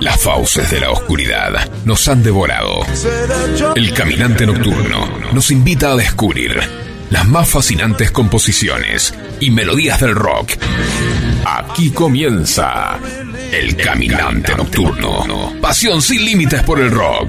Las fauces de la oscuridad nos han devorado. El caminante nocturno nos invita a descubrir las más fascinantes composiciones y melodías del rock. Aquí comienza El Caminante Nocturno. Pasión sin límites por el rock.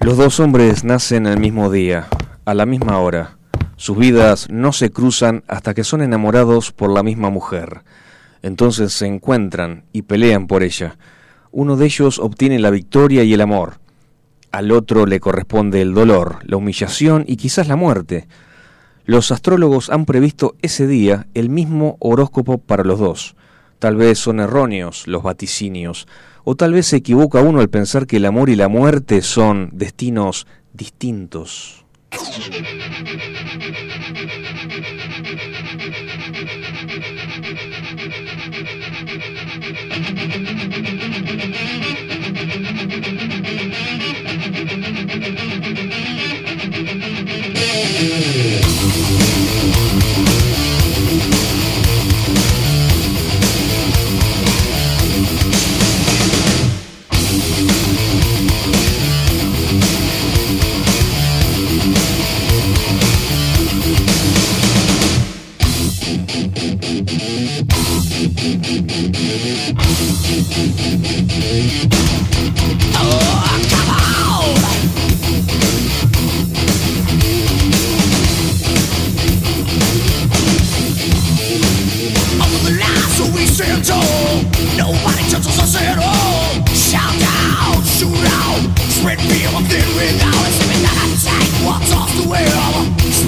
Los dos hombres nacen el mismo día, a la misma hora. Sus vidas no se cruzan hasta que son enamorados por la misma mujer. Entonces se encuentran y pelean por ella. Uno de ellos obtiene la victoria y el amor. Al otro le corresponde el dolor, la humillación y quizás la muerte. Los astrólogos han previsto ese día el mismo horóscopo para los dos. Tal vez son erróneos los vaticinios, o tal vez se equivoca uno al pensar que el amor y la muerte son destinos distintos. Yeah.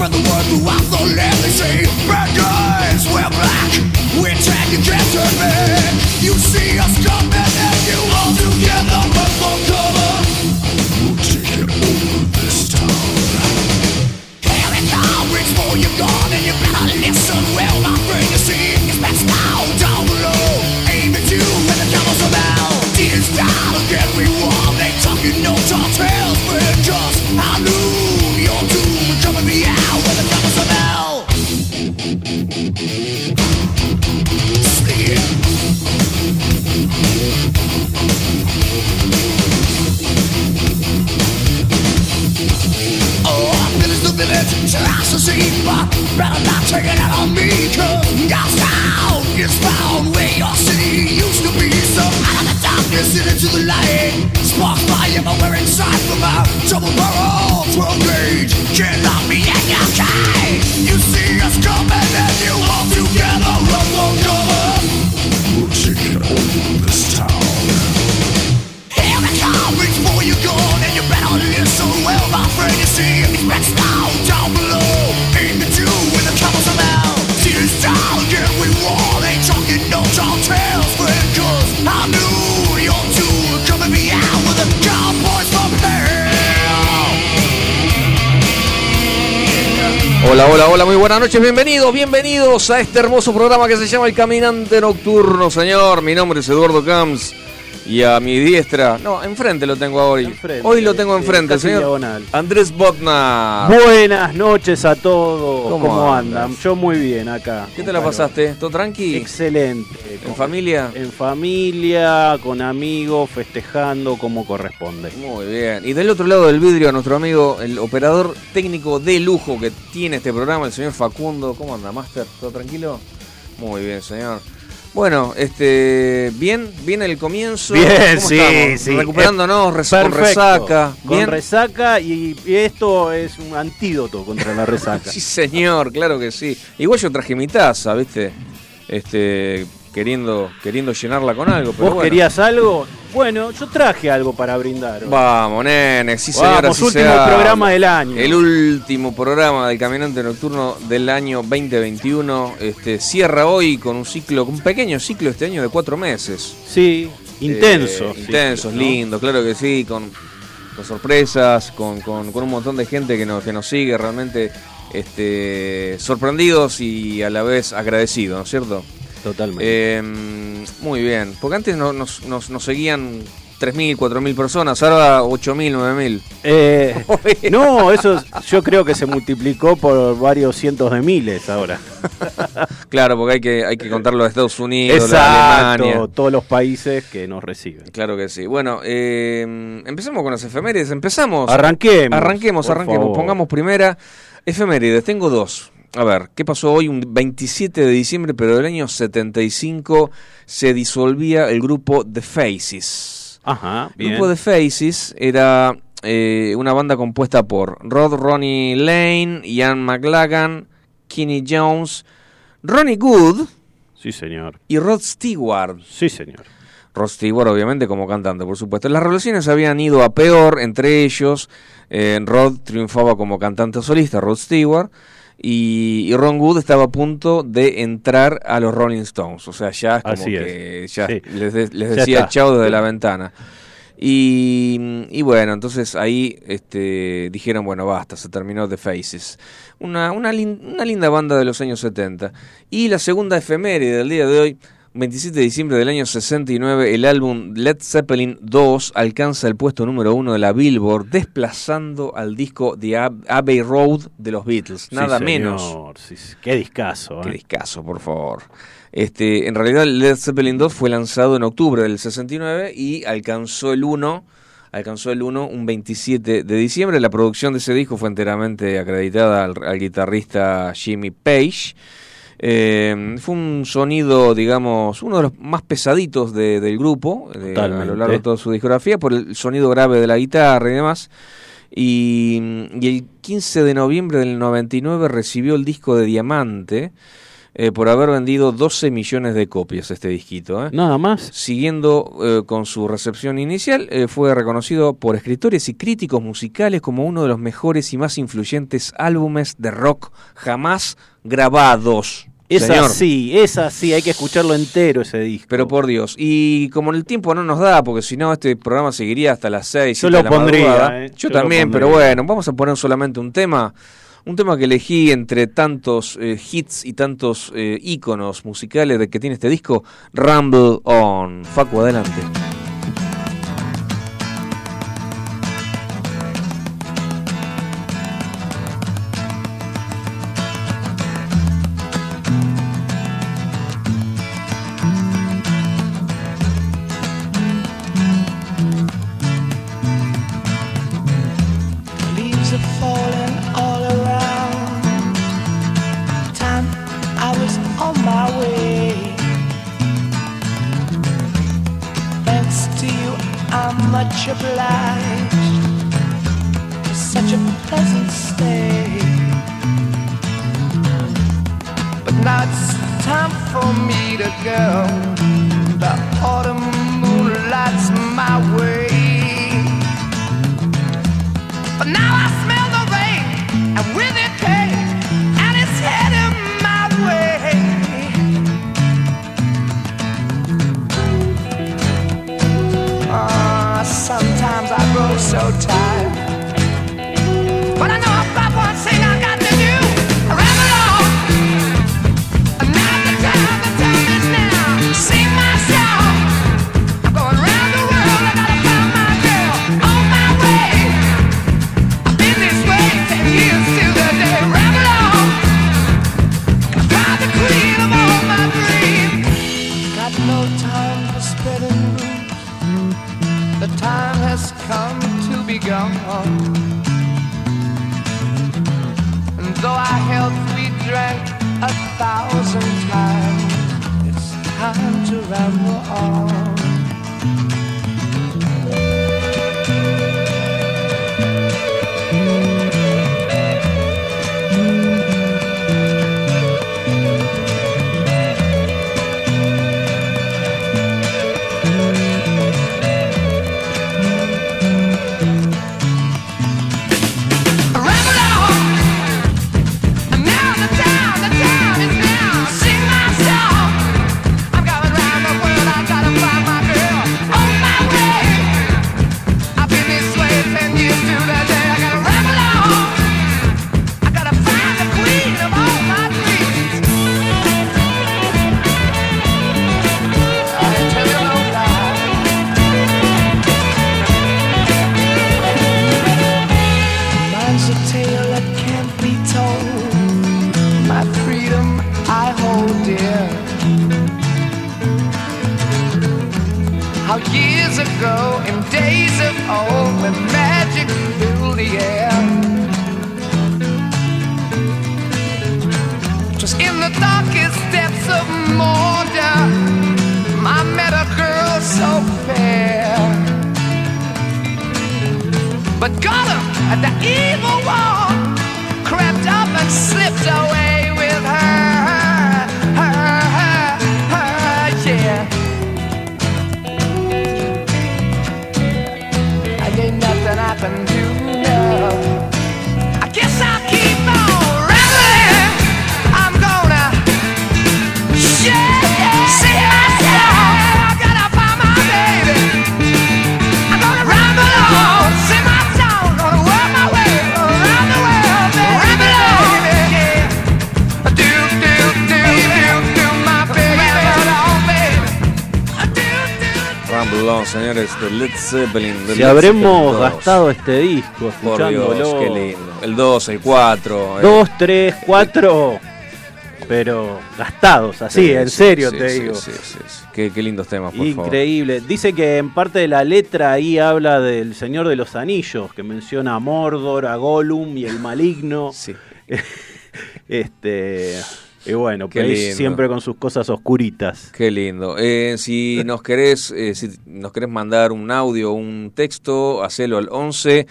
Spread the word throughout the land. They say, bad guys, we're black. We're you can't turn back. You see us coming better not take it out on me, is found where your city used to be. So out of the into the light, everywhere inside double barrel 12 gauge. Can't lock me in your cage. You see us coming and you all together run for cover. Hola, hola, hola, muy buenas noches, bienvenidos, bienvenidos a este hermoso programa que se llama El Caminante Nocturno, señor. Mi nombre es Eduardo Camps y a mi diestra, no, enfrente lo tengo hoy. Enfrente, hoy lo tengo sí, enfrente, casi señor. diagonal. Andrés Botna. Buenas noches a todos. ¿Cómo andan? Yo muy bien acá. ¿Qué te la pasaste? ¿Todo tranqui? Excelente. ¿En familia? En familia, con amigos, festejando como corresponde. Muy bien. Y del otro lado del vidrio, a nuestro amigo, el operador técnico de lujo que tiene este programa, el señor Facundo. ¿Cómo anda, Master? ¿Todo tranquilo? Muy bien, señor. Bueno, este, bien, bien el comienzo. Bien, ¿Cómo sí, estamos? sí. Recuperándonos, res- con resaca. Con Bien. resaca y, y esto es un antídoto contra la resaca. Sí, señor, claro que sí. Igual yo traje mi taza, ¿viste? Este, queriendo, queriendo llenarla con algo, pero ¿Vos bueno. querías algo? Bueno, yo traje algo para brindar. hoy. Vamos, nene, sí señora, Vamos, último programa del año. El último programa del Caminante Nocturno del año 2021. Este, cierra hoy con un ciclo, un pequeño ciclo este año de cuatro meses. Sí, intenso. Eh, intensos, ¿no? lindos, claro que sí, con, con sorpresas, con, con- con un montón de gente que nos, que nos sigue realmente este, sorprendidos y a la vez agradecidos, ¿no es cierto? Totalmente. Eh, muy bien, porque antes no- nos, nos- nos seguían 3.000, 4.000 personas, ahora 8.000, 9.000. Eh, no, eso yo creo que se multiplicó por varios cientos de miles ahora. Claro, porque hay que, hay que contarlo de Estados Unidos, Alemania. Todos los países que nos reciben. Claro que sí. Bueno, eh, empecemos con las efemérides. Empezamos. Arranquemos. Arranquemos, arranquemos. favor. Pongamos primera efemérides. Tengo dos. A ver, ¿qué pasó hoy? Un 27 de diciembre, pero del año 75 se disolvía el grupo The Faces. Ajá, El bien. grupo The Faces era eh, una banda compuesta por Rod Ronnie Lane, Ian McLagan, Kenny Jones, Ronnie Good Sí, señor. y Rod Stewart. Sí, señor. Rod Stewart, obviamente, como cantante, por supuesto. Las relaciones habían ido a peor entre ellos. Eh, Rod triunfaba como cantante solista, Rod Stewart. Y, y Ron Wood estaba a punto de entrar a los Rolling Stones. O sea, ya es como Así es. que ya Sí. les, de- les Ya decía chao desde la ventana. Y, y bueno, entonces ahí este, dijeron, bueno, basta, se terminó The Faces. Una, una, lin- una linda banda de los años 70. Y la segunda efeméride del día de hoy, 27 de diciembre del año 69, el álbum Led Zeppelin 2 alcanza el puesto número uno de la Billboard, desplazando al disco The Ab- Abbey Road de los Beatles. Sí, Nada señor. menos. Sí, sí. Qué discazo. Qué ¿eh? discazo, por favor. Este, en realidad, Led Zeppelin 2 fue lanzado en octubre del 69 y alcanzó el 1, alcanzó el 1 un 27 de diciembre. La producción de ese disco fue enteramente acreditada al, al guitarrista Jimmy Page. Eh, fue un sonido, digamos, uno de los más pesaditos de- del grupo de- a lo largo de toda su discografía por el sonido grave de la guitarra y demás. Y, y el 15 de noviembre del 99 recibió el disco de Diamante eh, por haber vendido 12 millones de copias este disquito. ¿eh? Nada más. Siguiendo eh, con su recepción inicial, eh, fue reconocido por escritores y críticos musicales como uno de los mejores y más influyentes álbumes de rock jamás grabados. Es Señor. así, es así. Hay que escucharlo entero ese disco. Pero por Dios. Y como el tiempo no nos da, porque si no este programa seguiría hasta las 6. Yo lo pondría, eh. Yo, también, pero bueno, vamos a poner solamente un tema. Un tema que elegí entre tantos eh, hits y tantos eh, íconos musicales de que tiene este disco, Rumble On. Facu, adelante. Señores, de Led Zeppelin. de Si Led habremos Zeppelin 2. gastado este disco Por Dios, qué lindo. El 2, el 4. eh. Dos, tres, cuatro. Pero gastados, así, Sí, en serio sí, te sí, digo. sí, sí, sí. Qué, qué lindos temas, por favor. Increíble. Dice que en parte de la letra ahí habla del Señor de los Anillos, que menciona a Mordor, a Gollum y el maligno. Sí. Este. Y bueno, Qué lindo. siempre con sus cosas oscuritas. Qué lindo. Eh, si nos querés, eh, si nos querés mandar un audio o un texto, hacelo al 11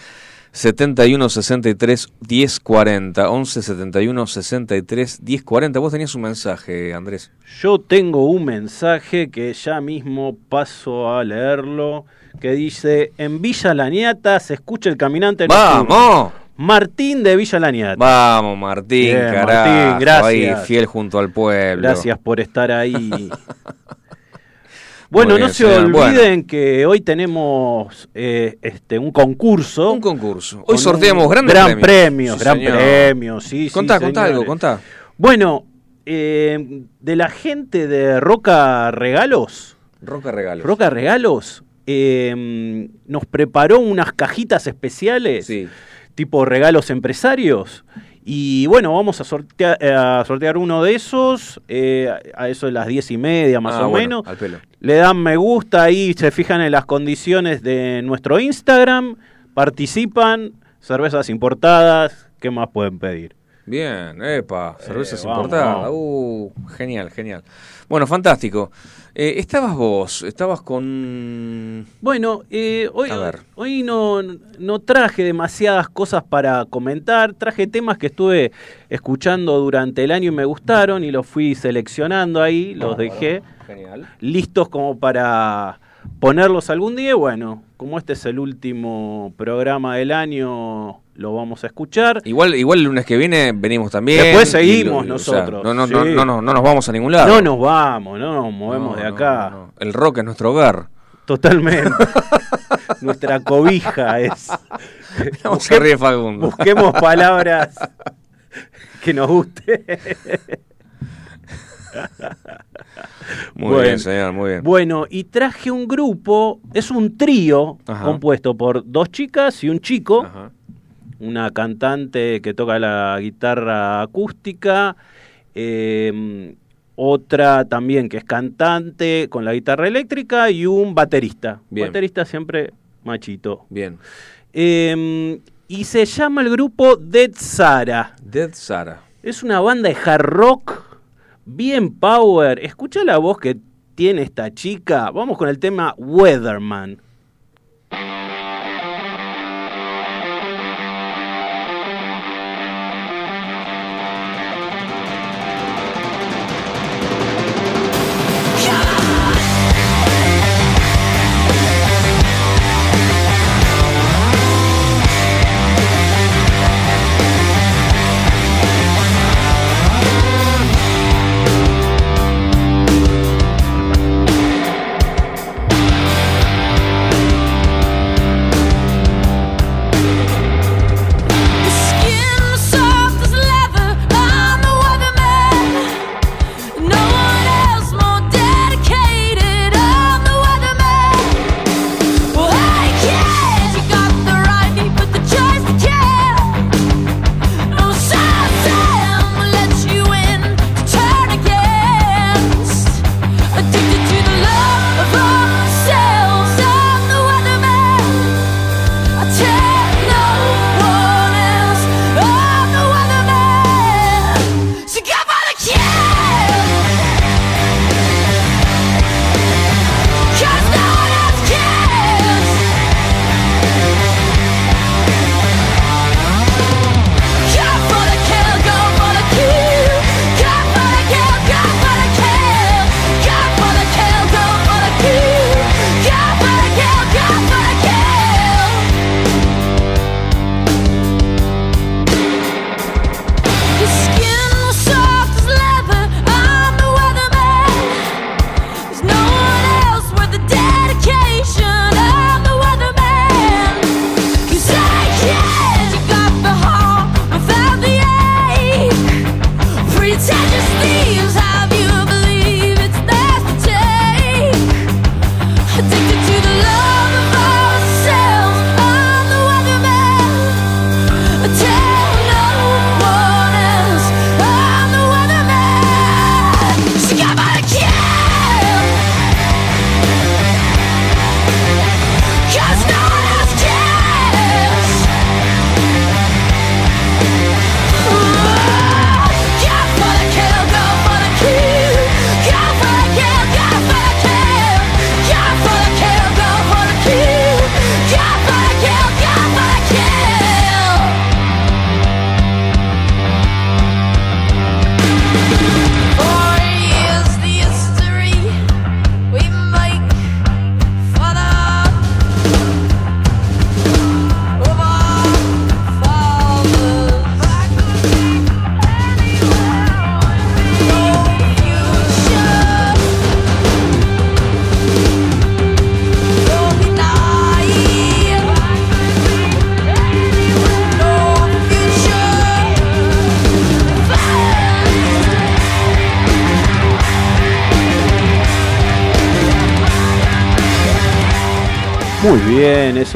71 63 10 40. 11 71 63 10 40. Vos tenías un mensaje, Andrés. Yo tengo un mensaje que ya mismo paso a leerlo, que dice, en Villa Laniata se escucha el caminante nocturno". ¡Vamos! Martín de Villa Laniata. Vamos, Martín, Bien, carajo. Martín, gracias. Ahí, fiel junto al pueblo. Gracias por estar ahí. Bueno, bien, no se señor. olviden que hoy tenemos eh, este un concurso. Un concurso. con Hoy sorteamos un grandes gran premios. premios, Sí, gran premio, sí, sí, Contá, contá señores. algo, contá. Bueno, eh, de la gente de Roca Regalos, Roca Regalos. Roca Regalos eh, nos preparó unas cajitas especiales, Sí. Tipo regalos empresarios. Y bueno, vamos a sortear, a sortear uno de esos, eh, a eso de las diez y media más Ah, o bueno, menos. Al pelo. Le dan me gusta ahí, se fijan en las condiciones de nuestro Instagram, participan, cervezas importadas, ¿qué más pueden pedir? Bien, epa, cervezas Eh, importadas. Uh, genial, genial. Bueno, fantástico. Eh, estabas vos, estabas con... Bueno, eh, hoy, hoy no, no traje demasiadas cosas para comentar, traje temas que estuve escuchando durante el año y me gustaron y los fui seleccionando ahí, los dejé Genial. listos como para ponerlos algún día. y Bueno, como este es el último programa del año, lo vamos a escuchar. Igual, igual el lunes que viene venimos también. Después seguimos o sea, nosotros, no, no, sí. no, no, no, no nos vamos a ningún lado. No nos vamos, no nos movemos No, de acá. no. El rock es nuestro hogar. Totalmente. Nuestra cobija es. Reír, Facundo. Busquemos palabras que nos guste. Muy Bueno. bien, señor, muy bien. Bueno, y traje un grupo, es un trío Ajá. compuesto por dos chicas y un chico, Ajá. Una cantante que toca la guitarra acústica, eh, otra también que es cantante con la guitarra eléctrica y un baterista. Bien. Baterista siempre machito. Bien. Eh, y se llama el grupo Dead Sara. Dead Sara. Es una banda de hard rock, bien power. Escucha la voz que tiene esta chica. Vamos con el tema Weatherman. Weatherman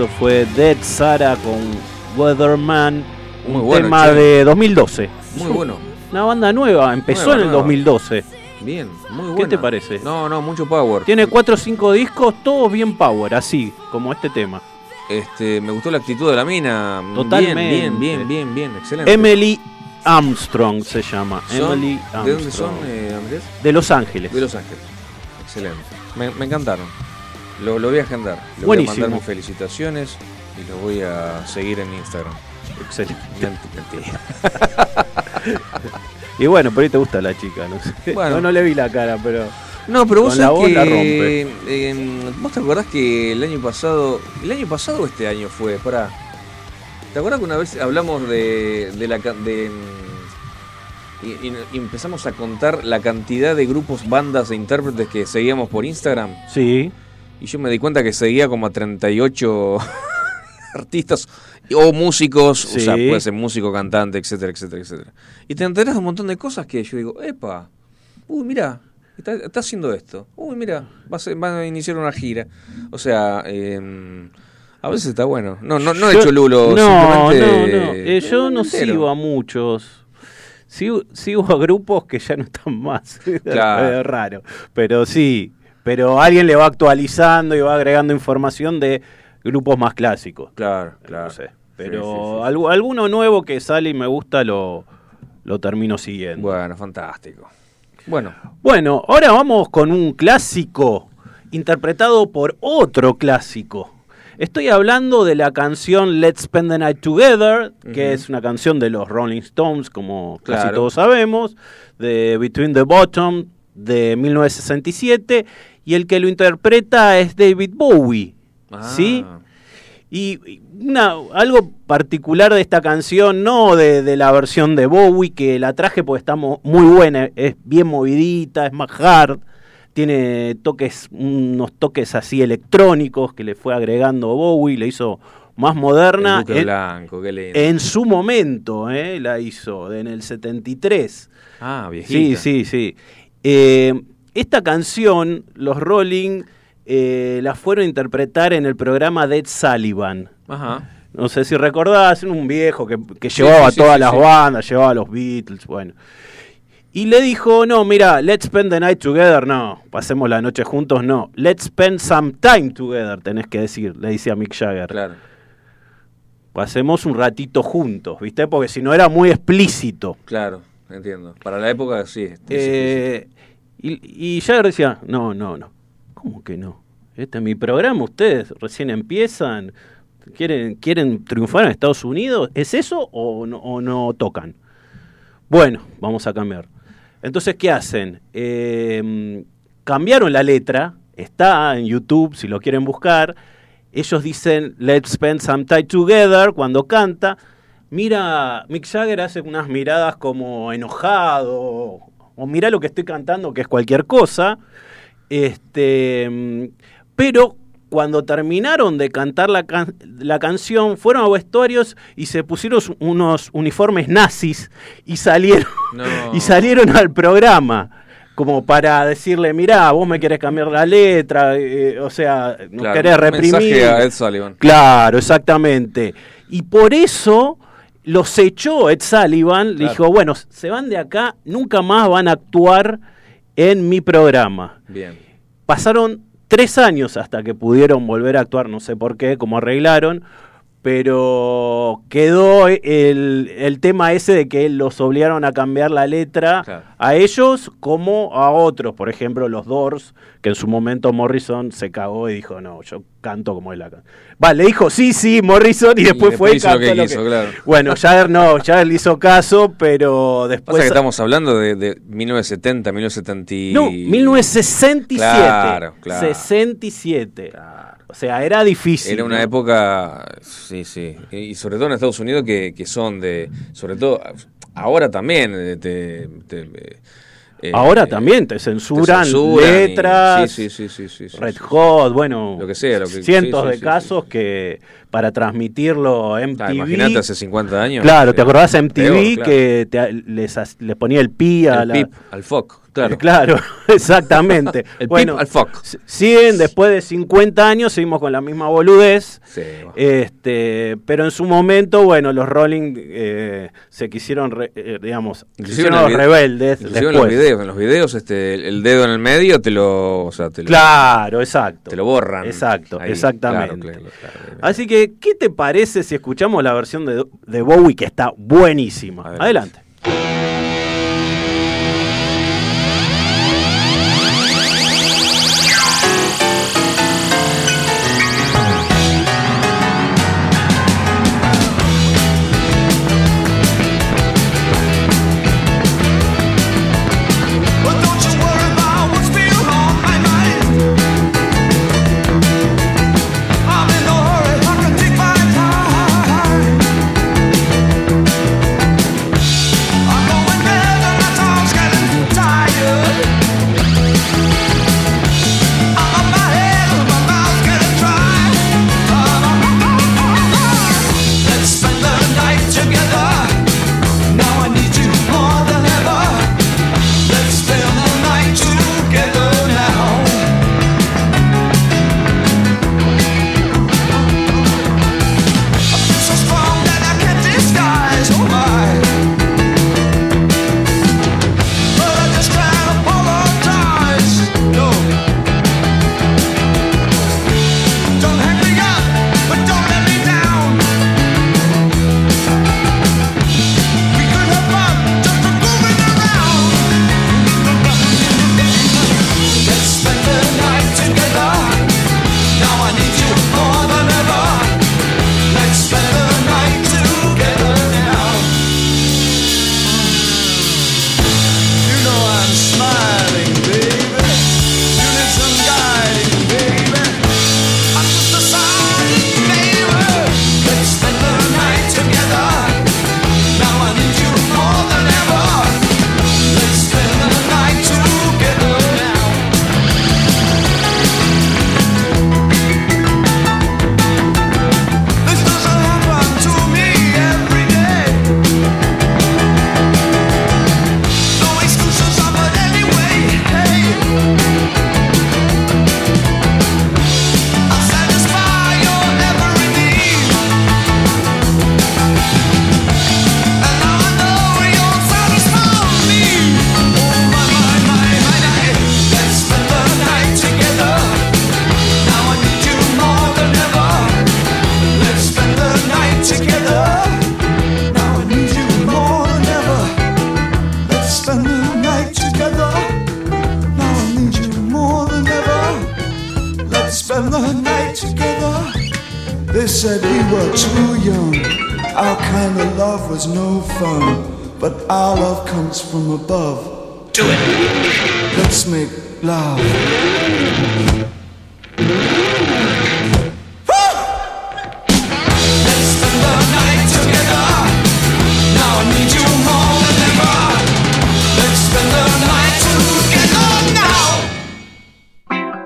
fue Dead Sara con Weatherman, Muy un bueno, tema che. de 2012. Muy bueno. Una banda nueva, empezó Nueva, en el nueva. 2012. Bien, muy bueno. ¿Qué te parece? No, no, mucho power. Tiene 4 o 5 discos, todos bien power, así, como este tema. Este, me gustó la actitud de la mina. Totalmente. Bien, bien, bien, bien, bien, excelente. Emily Armstrong se llama. Son- Emily ¿De dónde son, Armstrong. eh, Andrés? De Los Ángeles. De Los Ángeles. Excelente. Me, me encantaron. Lo, lo voy a agendar. Le voy a mandar mis felicitaciones y lo voy a seguir en Instagram. Excelente. Mentira. Y bueno, por ahí te gusta la chica, no sé. Bueno. No, no le vi la cara, pero. No, pero vos sabés que. rompe. eh, ¿Vos te acordás que el año pasado. ¿El año pasado o este año fue? Pará. ¿Te acordás que una vez hablamos de, de la. De, y, y- y empezamos a contar la cantidad de grupos, bandas e intérpretes que seguíamos por Instagram? Sí. Y yo me di cuenta que seguía como a 38 artistas o músicos, o sea, puede ser músico, cantante, etcétera, etcétera, etcétera. Y te enterás de un montón de cosas que yo digo, epa, uy, mira, está, está haciendo esto, uy, mira, va a, ser- va a iniciar una gira. O sea, eh, a veces está bueno. No, no, no Yo- cholulo, No, no, simplemente. no. Eh, yo no entero. sigo a muchos. Sigo, sigo a grupos que ya no están más. Claro. es raro. Pero sí. Pero alguien le va actualizando y va agregando información de grupos más clásicos. Claro, claro. No sé. Pero sí, sí. algu- alguno nuevo que sale y me gusta lo, lo termino siguiendo. Bueno, fantástico. Bueno, Bueno, ahora vamos con un clásico interpretado por otro clásico. Estoy hablando de la canción Let's Spend the Night Together, que es una canción de los Rolling Stones, como casi todos sabemos, de Between the Bottom de 1967, y el que lo interpreta es David Bowie. ¿Sí? ah, Y y una, algo particular de esta canción, no de, de la versión de Bowie, que la traje porque está mo- muy buena, es bien movidita, es más hard, tiene toques, unos toques así electrónicos que le fue agregando Bowie, le hizo más el moderna. Duque en, Blanco, qué lindo. en su momento, eh, la hizo, en el 73. ah, viejita. Sí, sí, sí. Eh, esta canción, los Rolling eh, la fueron a interpretar en el programa Dead Sullivan. Ajá. No sé si recordás, era un viejo que, que Sí, llevaba sí, todas sí, las bandas, llevaba a los Beatles, bueno. Y le dijo, no, mira, let's spend the night together, no, pasemos la noche juntos, no. Let's spend some time together, tenés que decir, le dice a Mick Jagger. Claro. Pasemos un ratito juntos, ¿viste? Porque si no era muy explícito. Claro, entiendo. Para la época sí. sí, sí, Eh, y, y Jagger decía, no, no, no. ¿Cómo que no? Este es mi programa, ustedes recién empiezan, quieren, quieren triunfar en Estados Unidos, ¿es eso o no, o no tocan? Bueno, vamos a cambiar. Entonces, ¿qué hacen? Eh, cambiaron la letra, está en YouTube si lo quieren buscar. Ellos dicen Let's spend some time together cuando canta. Mira, Mick Jagger hace unas miradas como enojado, o mira lo que estoy cantando, que es cualquier cosa. Este, pero cuando terminaron de cantar la, can- la canción, fueron a vestuarios y se pusieron unos uniformes nazis y salieron, No. y salieron al programa. Como para decirle, mirá, vos me querés cambiar la letra, eh, o sea, Claro, querés reprimir. mensaje a Ed Sullivan. Claro, exactamente. Y por eso los echó Ed Sullivan, le Claro. dijo, bueno, se van de acá, nunca más van a actuar en mi programa. Bien. Pasaron tres años hasta que pudieron volver a actuar, no sé por qué, cómo arreglaron, pero quedó el, el tema ese de que los obligaron a cambiar la letra Claro. a ellos como a otros, por ejemplo los Doors, que en su momento Morrison se cagó y dijo, no, yo canto como él acá. Va, le dijo sí, sí, Morrison y después, después fue y hizo lo que lo quiso, claro. Bueno, Jagger no, Jagger le hizo caso, pero después... Pasa que estamos hablando de, de 1970, 1970. y- No, 1967. Claro, claro. 67. O sea, era difícil. Era una ¿no? época, sí, sí, y sobre todo en Estados Unidos que, que son de, sobre todo, ahora también, eh, te, te- eh, Ahora también te te censuran, y- letras, sí, sí, sí, sí, sí, Red Hot, bueno, Lo que sea, lo que- cientos de casos que... para transmitirlo Ah, MTV. Imagínate hace 50 años. Claro, ¿te Eh, acordás MTV peor, claro. que te- les, les ponía el pi a El la... pip al FOC, claro. Claro, exactamente. El bueno, pip al foc. s- siguen, después de 50 años, seguimos con la misma boludez. Sí, bueno. Este, pero en su momento, bueno, los Rolling eh, se quisieron, re- eh, digamos, se hicieron los rebeldes después. Videos, en los videos este, el- el dedo en el medio te lo, o sea, te lo, Claro, exacto. te lo borran. Exacto, Ahí, exactamente. claro, claro, claro. Así que, ¿qué te parece si escuchamos la versión de, de Bowie que está buenísima? Adelante. Adelante.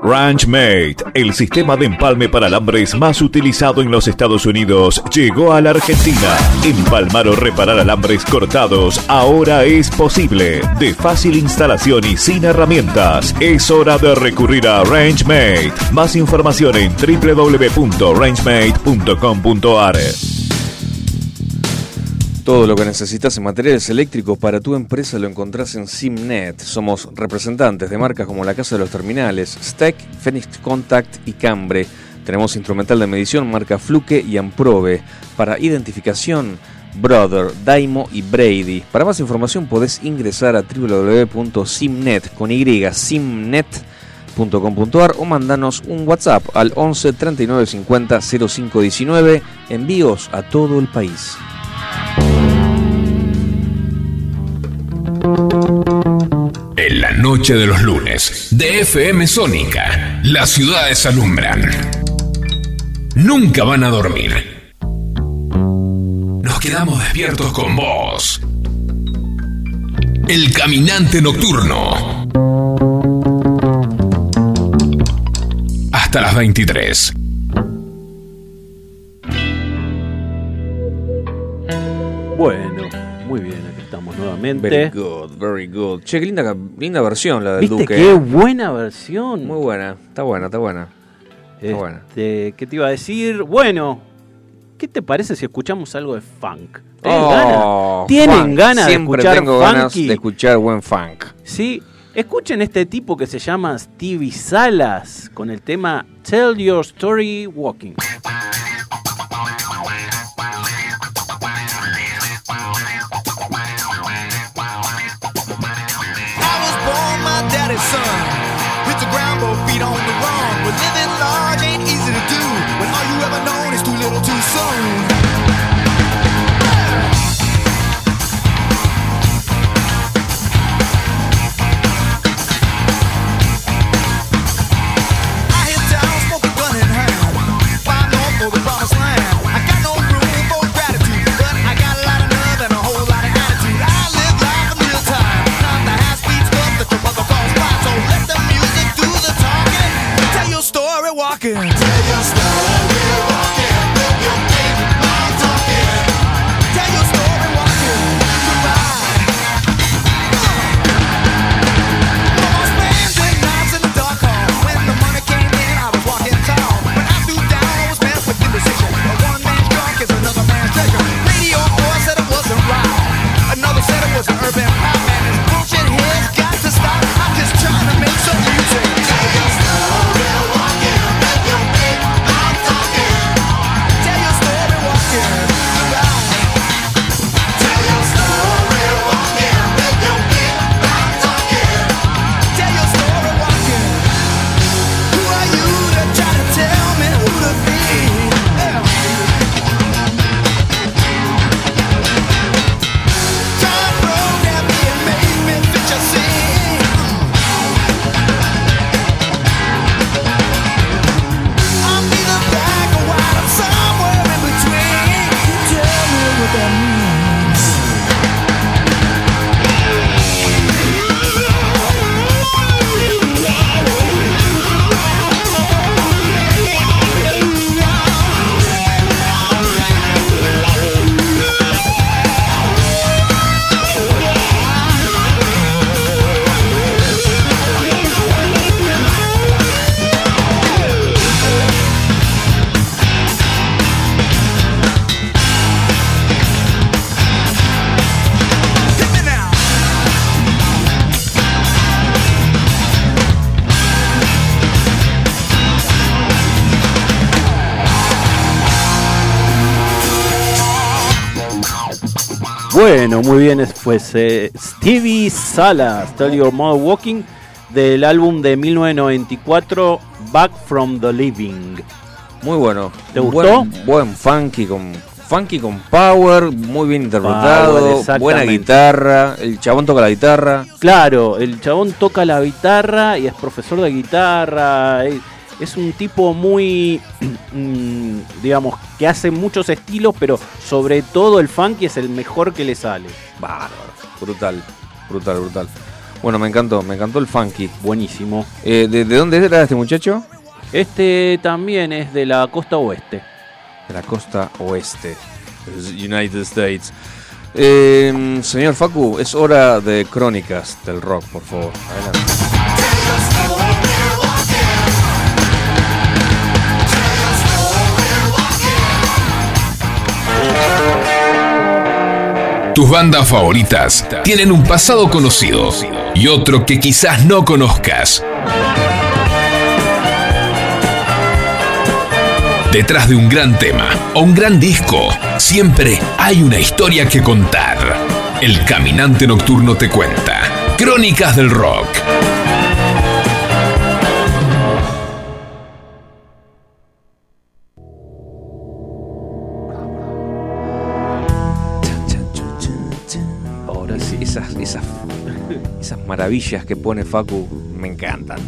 Ranchmate, el sistema de empalme para alambres más utilizado en los Estados Unidos, llegó a la Argentina. Empalmar o reparar alambres cortados ahora es posible. De fácil instalación y sin herramientas. Es hora de recurrir a Ranchmate. Más información en www.rangemate.com.ar. Todo lo que necesitas en materiales eléctricos para tu empresa lo encontrás en Simnet. Somos representantes de marcas como la Casa de los Terminales, Steck, Phoenix Contact y Cambre. Tenemos instrumental de medición marca Fluke y Amprobe. Para identificación, Brother, Daimo y Brady. Para más información podés ingresar a www.simnet con y o mandanos un WhatsApp al 11 39 50 05 19. Envíos a todo el país. En la noche de los lunes, de FM Sónica, las ciudades alumbran. Nunca van a dormir. Nos quedamos despiertos con vos. El caminante nocturno. Hasta las 23. Bueno, muy bien nuevamente. Very good, very good. Che, qué linda, linda versión la del ¿Viste Duque. qué buena versión? Muy buena, está buena, está buena. Este, buena. ¿Qué te iba a decir? Bueno, ¿qué te parece si escuchamos algo de funk? ¿Tienen Oh, ganas? ¿Tienen funk. ganas de Siempre escuchar tengo ganas de escuchar buen funk. Sí, escuchen este tipo que se llama Stevie Salas con el tema Tell Your Story Walking. Story Bueno, muy bien, es- pues eh, Stevie Salas, Tell Your Mother Walking, del álbum de 1994, Back from the Living. Muy bueno. ¿Te gustó? Buen, buen funky con funky con power, muy bien interpretado, buena guitarra, el chabón toca la guitarra. Claro, el chabón toca la guitarra y es profesor de guitarra. Es, es un tipo muy, mm, digamos, que hace muchos estilos, pero sobre todo el funky es el mejor que le sale. Bárbaro, brutal, brutal, brutal. Bueno, me encantó, me encantó el funky. Buenísimo. Eh, ¿de, de dónde era este muchacho? Este también es de la costa oeste. De la costa oeste, United States. Eh, señor Facu, es hora de crónicas del rock, por favor. Adelante. Tus bandas favoritas tienen un pasado conocido y otro que quizás no conozcas. Detrás de un gran tema o un gran disco, siempre hay una historia que contar. El Caminante Nocturno te cuenta. Crónicas del Rock. Maravillas que pone Facu me encantan.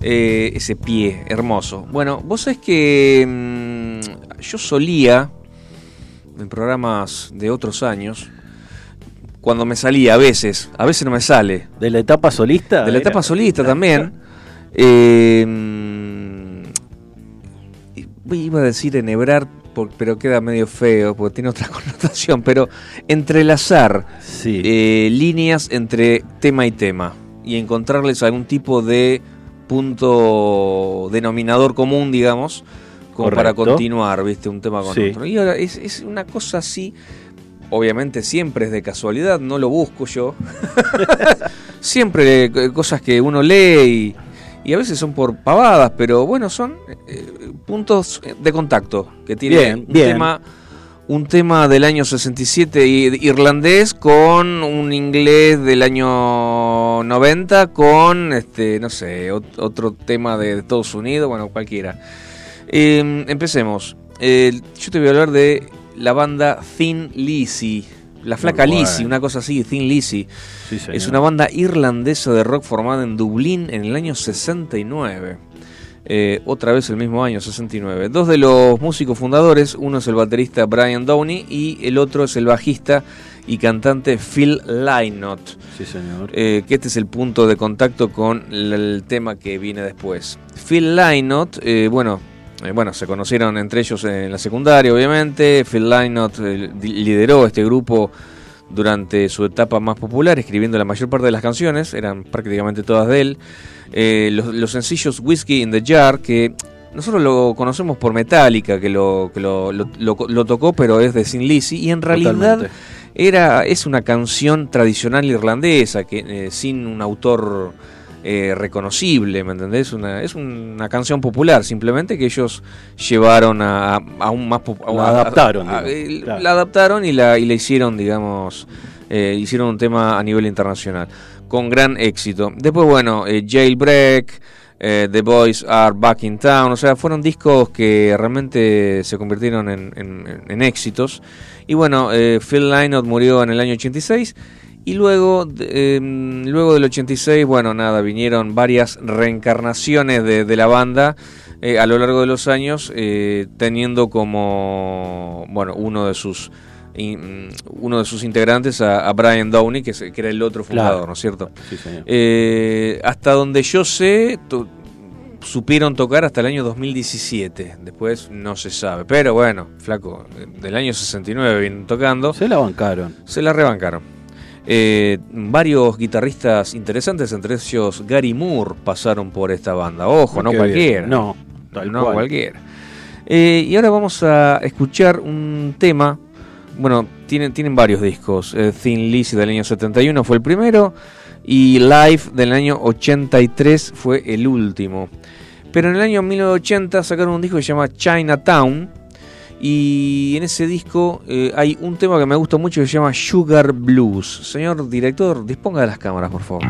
Eh, ese pie hermoso. Bueno, vos sabés que mm, yo solía, en programas de otros años, cuando me salía a veces, a veces no me sale, ¿De la etapa solista? de la etapa solista también, eh, mm, iba a decir enhebrar, por- pero queda medio feo porque tiene otra connotación, pero entrelazar Sí. eh, líneas entre tema y tema y encontrarles algún tipo de punto denominador común, digamos, como para continuar, ¿viste? Un tema con Sí. otro. Y ahora es, es una cosa así, obviamente siempre es de casualidad, no lo busco yo. siempre eh, cosas que uno lee y, a veces son por pavadas, pero bueno, son eh, puntos de contacto que tiene Bien, un bien. tema un tema del año 67 i- irlandés con un inglés del año 90 con este no sé ot- otro tema de Estados Unidos bueno cualquiera. Eh, empecemos. Eh, yo te voy a hablar de la banda Thin Lizzy la flaca Lizzy una cosa así Thin Lizzy Sí, es una banda irlandesa de rock formada en Dublín en el año 69. Eh, otra vez el mismo año, 69. Dos de los músicos fundadores, uno es el baterista Brian Downey y el otro es el bajista y cantante Phil Lynott. Sí, señor. Eh, que este es el punto de contacto con el, el tema que viene después. Phil Lynott, eh, bueno, eh, bueno, se conocieron entre ellos en la secundaria, obviamente. Phil Lynott eh, lideró este grupo durante su etapa más popular, escribiendo la mayor parte de las canciones, eran prácticamente todas de él. Eh, los, los sencillos Whiskey in the Jar, que nosotros lo conocemos por Metallica, que lo, que lo, lo- lo- lo tocó, pero es de Sin Lizzy, y en realidad Totalmente. era, es una canción tradicional irlandesa, que eh, sin un autor eh, reconocible, ¿me entendés? Una, es una canción popular, simplemente que ellos llevaron a, a- a un más... pop- La a- adaptaron, a- digamos, claro. La adaptaron y la, y la hicieron, digamos, eh, hicieron un tema a nivel internacional, con gran éxito. Después, bueno, eh, Jailbreak, eh, The Boys Are Back in Town, o sea, fueron discos que realmente se convirtieron en, en- en éxitos. Y bueno, eh, Phil Lynott murió en el año 86. Y luego, em, luego del 86, bueno, nada, vinieron varias reencarnaciones de, de la banda eh, a lo largo de los años, eh, teniendo como, bueno, uno de sus in- uno de sus integrantes a, a Brian Downey, que, es- que era el otro fundador, Claro. ¿no es cierto? Sí, señor. Eh, hasta donde yo sé, to- supieron tocar hasta el año 2017. Después no se sabe. Pero bueno, flaco, eh, del año 69 vienen tocando. Se la bancaron. Se la rebancaron. Eh, varios guitarristas interesantes, entre ellos Gary Moore, pasaron por esta banda. Ojo, no Qué cualquiera. bien. No, tal no cual. cualquiera. Eh, y ahora vamos a escuchar un tema. Bueno, tienen, tienen varios discos. Eh, Thin Lizzy del año 71 fue el primero. Y Live del año 83 fue el último. Pero en el año 1980 sacaron un disco que se llama Chinatown. Y en ese disco eh, hay un tema que me gusta mucho que se llama Sugar Blues. Señor director, disponga de las cámaras, por favor.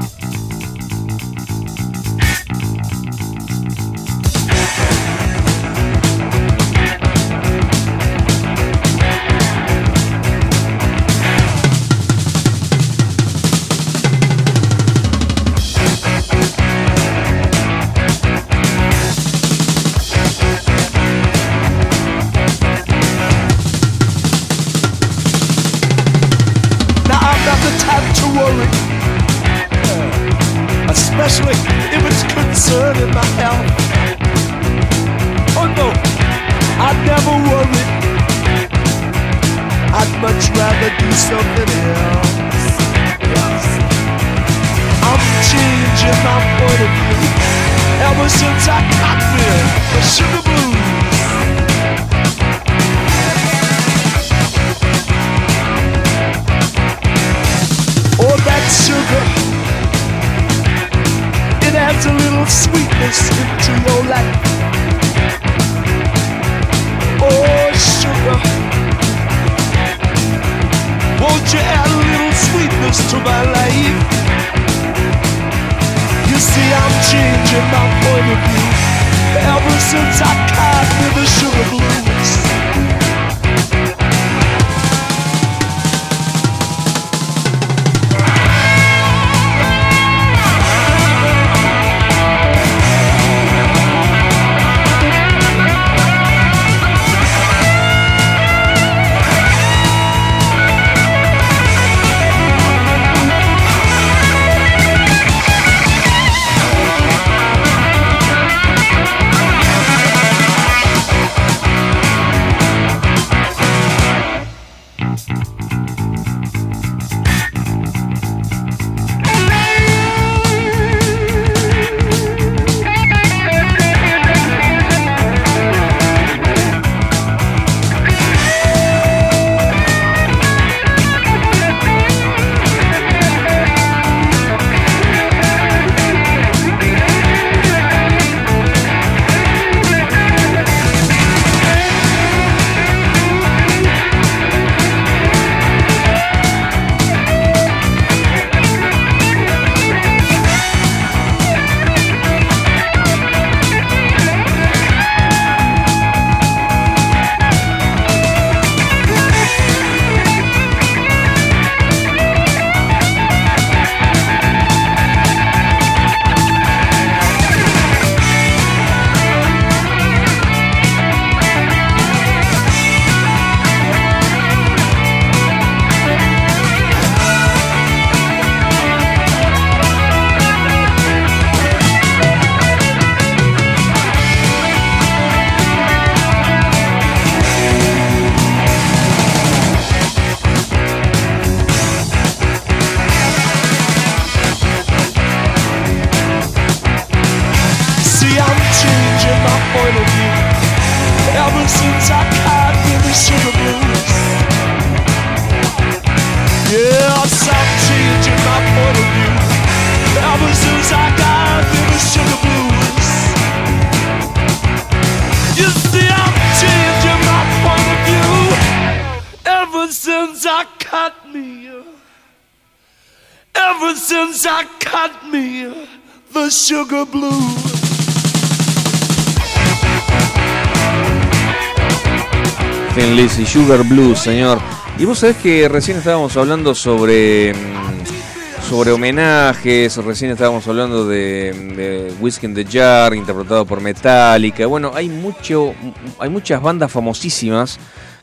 Sugar Blues, señor. Y vos sabés que recién estábamos hablando sobre mm, sobre homenajes, recién estábamos hablando de, de Whiskey in the Jar, interpretado por Metallica. Bueno, hay mucho, hay muchas bandas famosísimas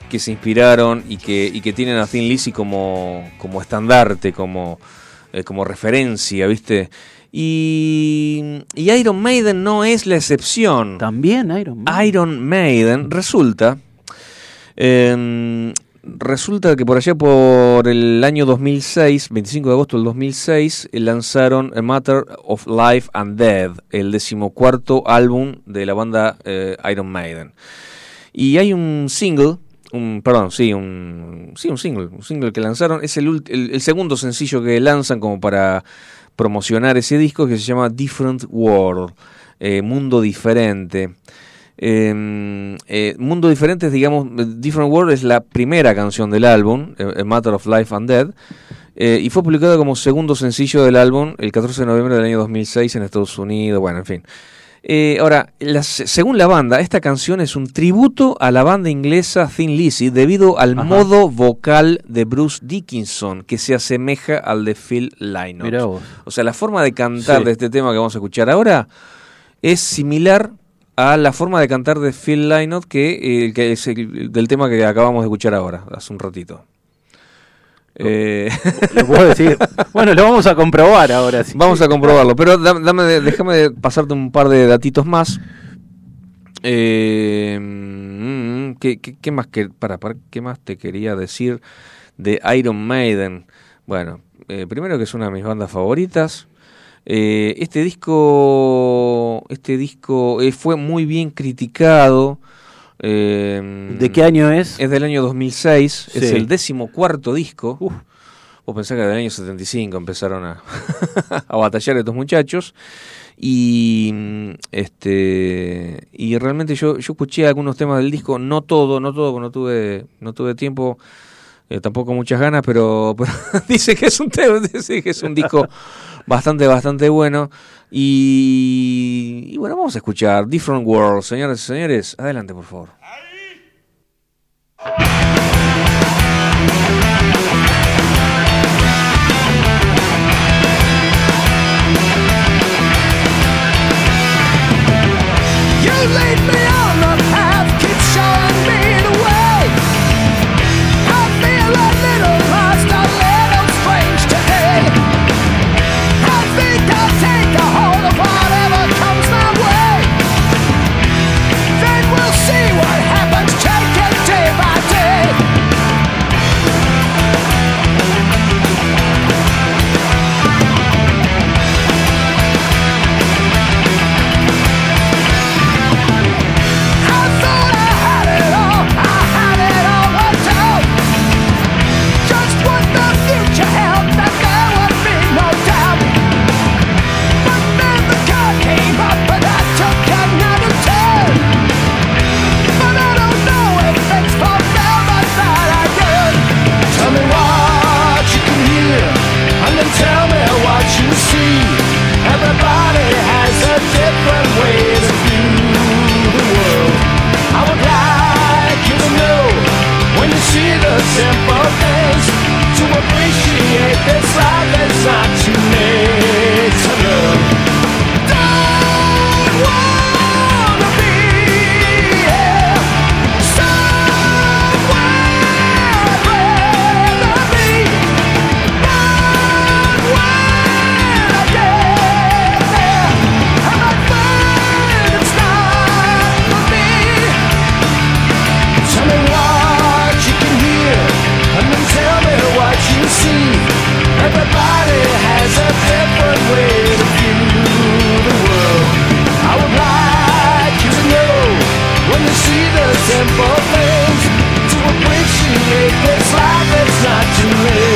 que se inspiraron y que, y que tienen a Thin Lizzy como, como estandarte, como, eh, como referencia, ¿viste? Y, y Iron Maiden no es la excepción. También Iron Man. Iron Maiden resulta eh, resulta que por allá por el año 2006, 25 de agosto del 2006, eh, lanzaron A Matter of Life and Death, el decimocuarto álbum de la banda eh, Iron Maiden. Y hay un single, un, perdón, sí, un, sí, un single, un single que lanzaron, es el, el, el segundo sencillo que lanzan como para promocionar ese disco que se llama Different World, eh, Mundo Diferente. Eh, eh, Mundo Diferente es, digamos, Different World es la primera canción del álbum, eh, A Matter of Life and Death, eh, y fue publicada como segundo sencillo del álbum el 14 de noviembre del año 2006 en Estados Unidos, bueno, en fin. Eh, ahora, las- según la banda, esta canción es un tributo a la banda inglesa Thin Lizzy debido al Ajá. modo vocal de Bruce Dickinson, que se asemeja al de Phil Lynott. O sea, la forma de cantar Sí. de este tema que vamos a escuchar ahora es similar a la forma de cantar de Phil Lynott que, eh, que es el- del tema que acabamos de escuchar ahora, hace un ratito. Eh, Lo puedo decir. Bueno, lo vamos a comprobar ahora. sí. vamos a comprobarlo, pero dame, déjame pasarte un par de datitos más. Eh, mm, ¿qué, qué, qué más que, para, para, ¿Qué más te quería decir de Iron Maiden? Bueno, eh, primero que es una de mis bandas favoritas. Eh, este disco, este disco eh, fue muy bien criticado. eh, ¿De qué año es? Es del año 2006, es Sí. el décimo cuarto disco. Vos pensás que del año 75 empezaron a, a batallar estos muchachos. Y este y realmente yo, yo escuché algunos temas del disco, no todo, no todo, porque no tuve, no tuve tiempo, eh, tampoco muchas ganas, pero, pero dice que es un tema, dice que es un disco bastante, bastante bueno. Y, bueno, vamos a escuchar Different World, señoras y señores. Adelante, por favor. Me simple things to appreciate this life that's not too late. make this life, it's not too late.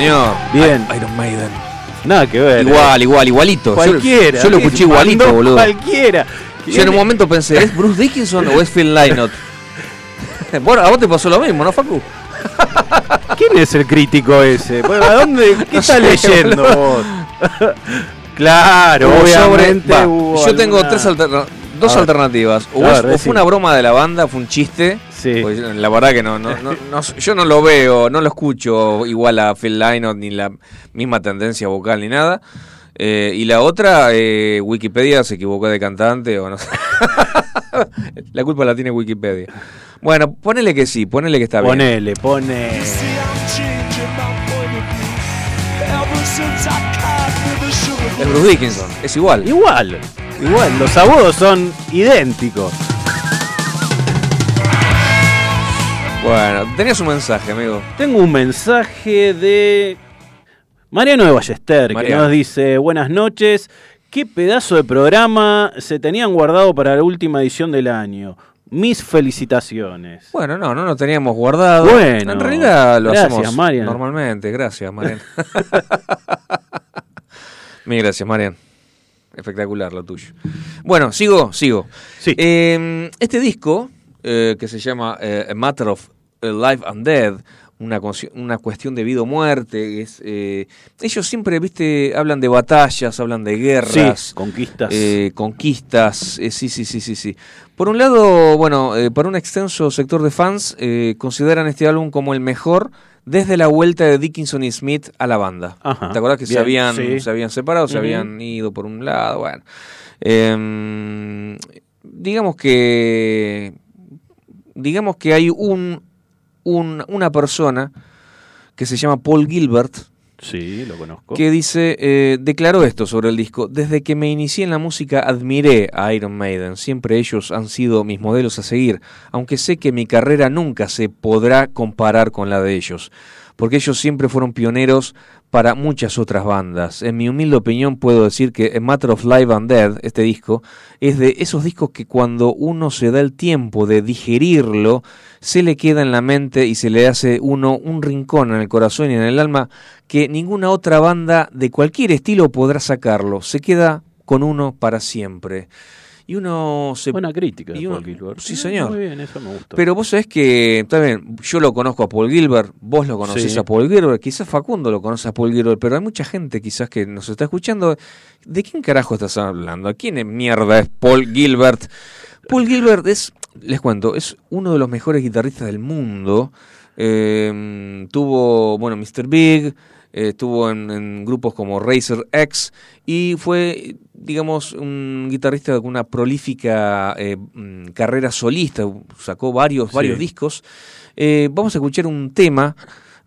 Señor. Bien. Iron Maiden. Nada que ver. Igual, igual, igualito. Cualquiera. Yo, lo escuché igualito, boludo. Cualquiera. Yo en un momento pensé, ¿es Bruce Dickinson o es Phil Lynott? bueno, a vos te pasó lo mismo, ¿no, Facu? ¿Quién es el crítico ese? Bueno, ¿a dónde? ¿Qué No estás leyendo vos? claro, obviamente. va, yo tengo tres alterna- dos A alternativas. O, es- o fue una broma de la banda, fue un chiste. Sí. Pues, la verdad que no, no, no, no- yo no lo veo, no lo escucho igual a Phil Lynott, ni la misma tendencia vocal ni nada. Eh, y la otra, eh, Wikipedia se equivocó de cantante o no sé. la culpa la tiene Wikipedia. Bueno, ponele que sí, ponele que está bien. Ponele, pone. Es Bruce Dickinson, es igual. Igual, igual. Los agudos son idénticos. Bueno, tenías un mensaje, amigo. Tengo un mensaje de Mariano de Ballester que nos dice: Buenas noches. ¿Qué pedazo de programa se tenían guardado para la última edición del año? Mis felicitaciones. Bueno, no, no lo teníamos guardado. Bueno, en realidad lo gracias, hacemos Marian. normalmente. Gracias, Marian. Mil gracias, Marian. Espectacular lo tuyo. Bueno, sigo, sigo. Sí. Eh, este disco, eh, que se llama eh, A Matter of eh, Life and Death, una, una cuestión de vida o muerte, es, eh, ellos siempre, viste, hablan de batallas, hablan de guerras. Sí, conquistas. Eh, conquistas, eh, sí, sí, sí, sí, sí. Por un lado, bueno, para un extenso sector de fans, consideran este álbum como el mejor desde la vuelta de Dickinson y Smith a la banda. Ajá, ¿Te acuerdas que se habían, sí. se habían separado, se habían ido por un lado? Bueno, Em, digamos que, digamos que hay un, un- una persona que se llama Paul Gilbert, sí, lo conozco. que dice, eh, declaró esto sobre el disco, desde que me inicié en la música admiré a Iron Maiden, siempre ellos han sido mis modelos a seguir, aunque sé que mi carrera nunca se podrá comparar con la de ellos, porque ellos siempre fueron pioneros para muchas otras bandas. En mi humilde opinión puedo decir que Matter of Life and Dead, este disco, es de esos discos que cuando uno se da el tiempo de digerirlo, se le queda en la mente y se le hace uno un rincón en el corazón y en el alma que ninguna otra banda de cualquier estilo podrá sacarlo. Se queda con uno para siempre. Y uno se... Buena crítica de uno- Paul Gilbert. Sí, Eh, señor. Muy bien, eso me gusta. Pero vos sabés que, también, yo lo conozco a Paul Gilbert, vos lo conocés Sí. a Paul Gilbert, quizás Facundo lo conoce a Paul Gilbert, pero hay mucha gente quizás que nos está escuchando. ¿De quién carajo estás hablando? ¿Quién es mierda es Paul Gilbert? Paul Gilbert es, les cuento, es uno de los mejores guitarristas del mundo. Eh, tuvo, bueno, Mr. Big, estuvo en, en grupos como Racer X y fue, digamos, un guitarrista con una prolífica eh, mm, carrera solista, sacó varios, Sí. varios discos. Eh, vamos a escuchar un tema,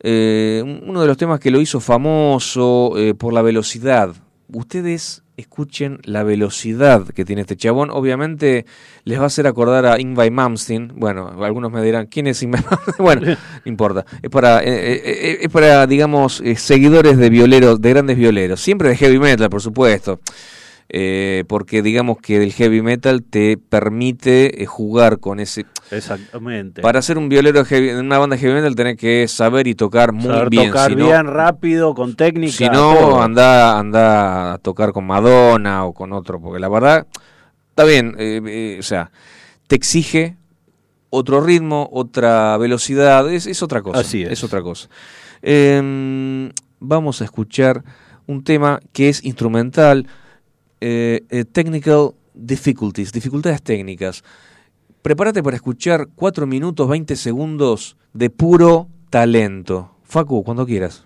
eh, un- uno de los temas que lo hizo famoso eh, por la velocidad. Ustedes escuchen la velocidad que tiene este chabón. Obviamente les va a hacer acordar a Ingvar Malmsteen. Bueno, algunos me dirán, ¿quién es Ingvar Malmsteen? Bueno, no importa. Es para, eh, eh, eh, es para digamos, eh, seguidores de violeros, de grandes violeros. Siempre de heavy metal, por supuesto. Eh, porque digamos que el heavy metal te permite eh, jugar con ese... Exactamente. Para ser un violero de una banda heavy metal tenés que saber y tocar muy Saber bien. tocar si no- bien, rápido, con técnica. si no, todo. anda, anda a tocar con Madonna o con otro, porque la verdad, está bien, eh, eh, o sea, te exige otro ritmo, otra velocidad, es, es otra cosa. Así es. otra cosa. Em, vamos a escuchar un tema que es instrumental, eh, eh, Technical Difficulties, dificultades técnicas. Prepárate para escuchar 4 minutos 20 segundos de puro talento. Facu, cuando quieras.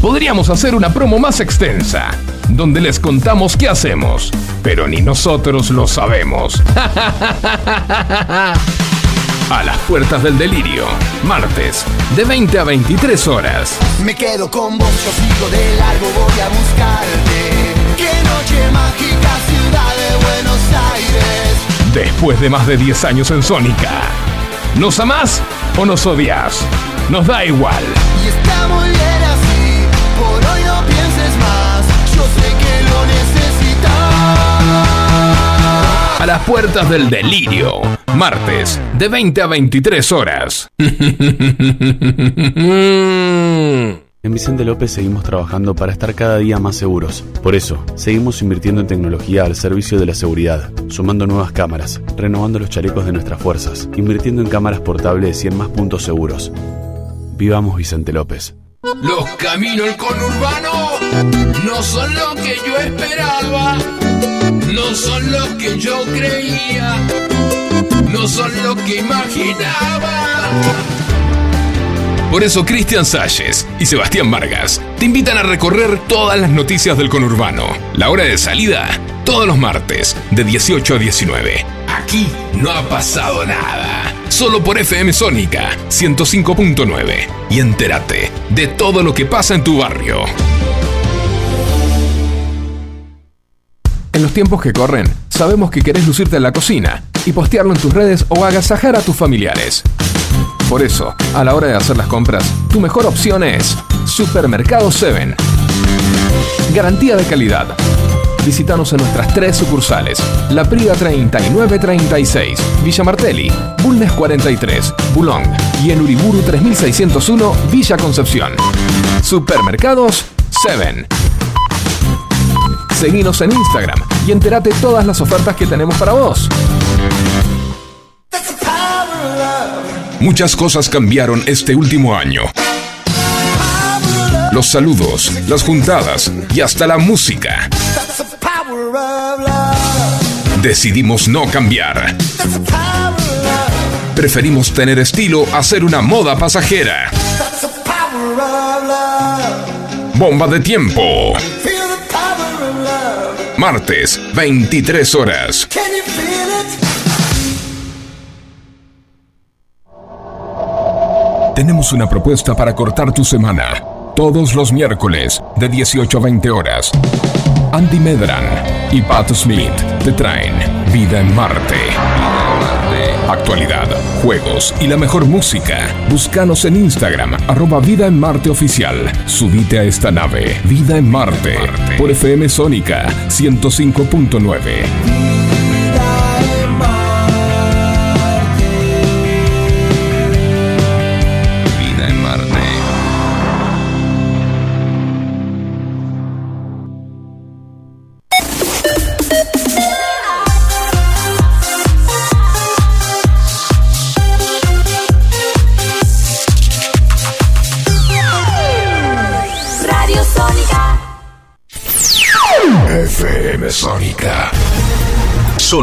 Podríamos hacer una promo más extensa, donde les contamos qué hacemos, pero ni nosotros lo sabemos. A las puertas del delirio, martes, de 20 a 23 horas. Me quedo con vos, yo sigo de largo, voy a buscarte. Qué noche mágica, ciudad de Buenos Aires. Después de más de 10 años en Sónica. ¿Nos amás o nos odias? Nos da igual. Y está muy bien A las puertas del delirio, martes, de 20 a 23 horas. En Vicente López seguimos trabajando para estar cada día más seguros. Por eso, seguimos invirtiendo en tecnología al servicio de la seguridad, sumando nuevas cámaras, renovando los chalecos de nuestras fuerzas, invirtiendo en cámaras portables y en más puntos seguros. Vivamos Vicente López. Los caminos del conurbano no son lo que yo esperaba, no son lo que yo creía, no son lo que imaginaba. Por eso Cristian Salles y Sebastián Vargas te invitan a recorrer todas las noticias del conurbano. La hora de salida, todos los martes, de 18 a 19. Aquí no ha pasado nada. Solo por FM Sónica 105.9. Y entérate de todo lo que pasa en tu barrio. En los tiempos que corren, sabemos que querés lucirte en la cocina y postearlo en tus redes o agasajar a tus familiares. Por eso, a la hora de hacer las compras, tu mejor opción es Supermercado 7. Garantía de calidad. Visítanos en nuestras tres sucursales: La Priga 3936, Villa Martelli, Bulnes 43, Bulong y en Uriburu 3601, Villa Concepción. Supermercados 7. Seguinos en Instagram y entérate todas las ofertas que tenemos para vos. Muchas cosas cambiaron este último año. Los saludos, las juntadas y hasta la música. Decidimos no cambiar. Preferimos tener estilo a ser una moda pasajera. Bomba de tiempo. Martes, 23 horas. Tenemos una propuesta para cortar tu semana. Todos los miércoles, de 18 a 20 horas. Andy Medran y Pat Smith te traen Vida en Marte. Actualidad, juegos y la mejor música. Búscanos en Instagram, arroba Vida en Marte Oficial. Subite a esta nave, Vida en Marte, por FM Sónica 105.9.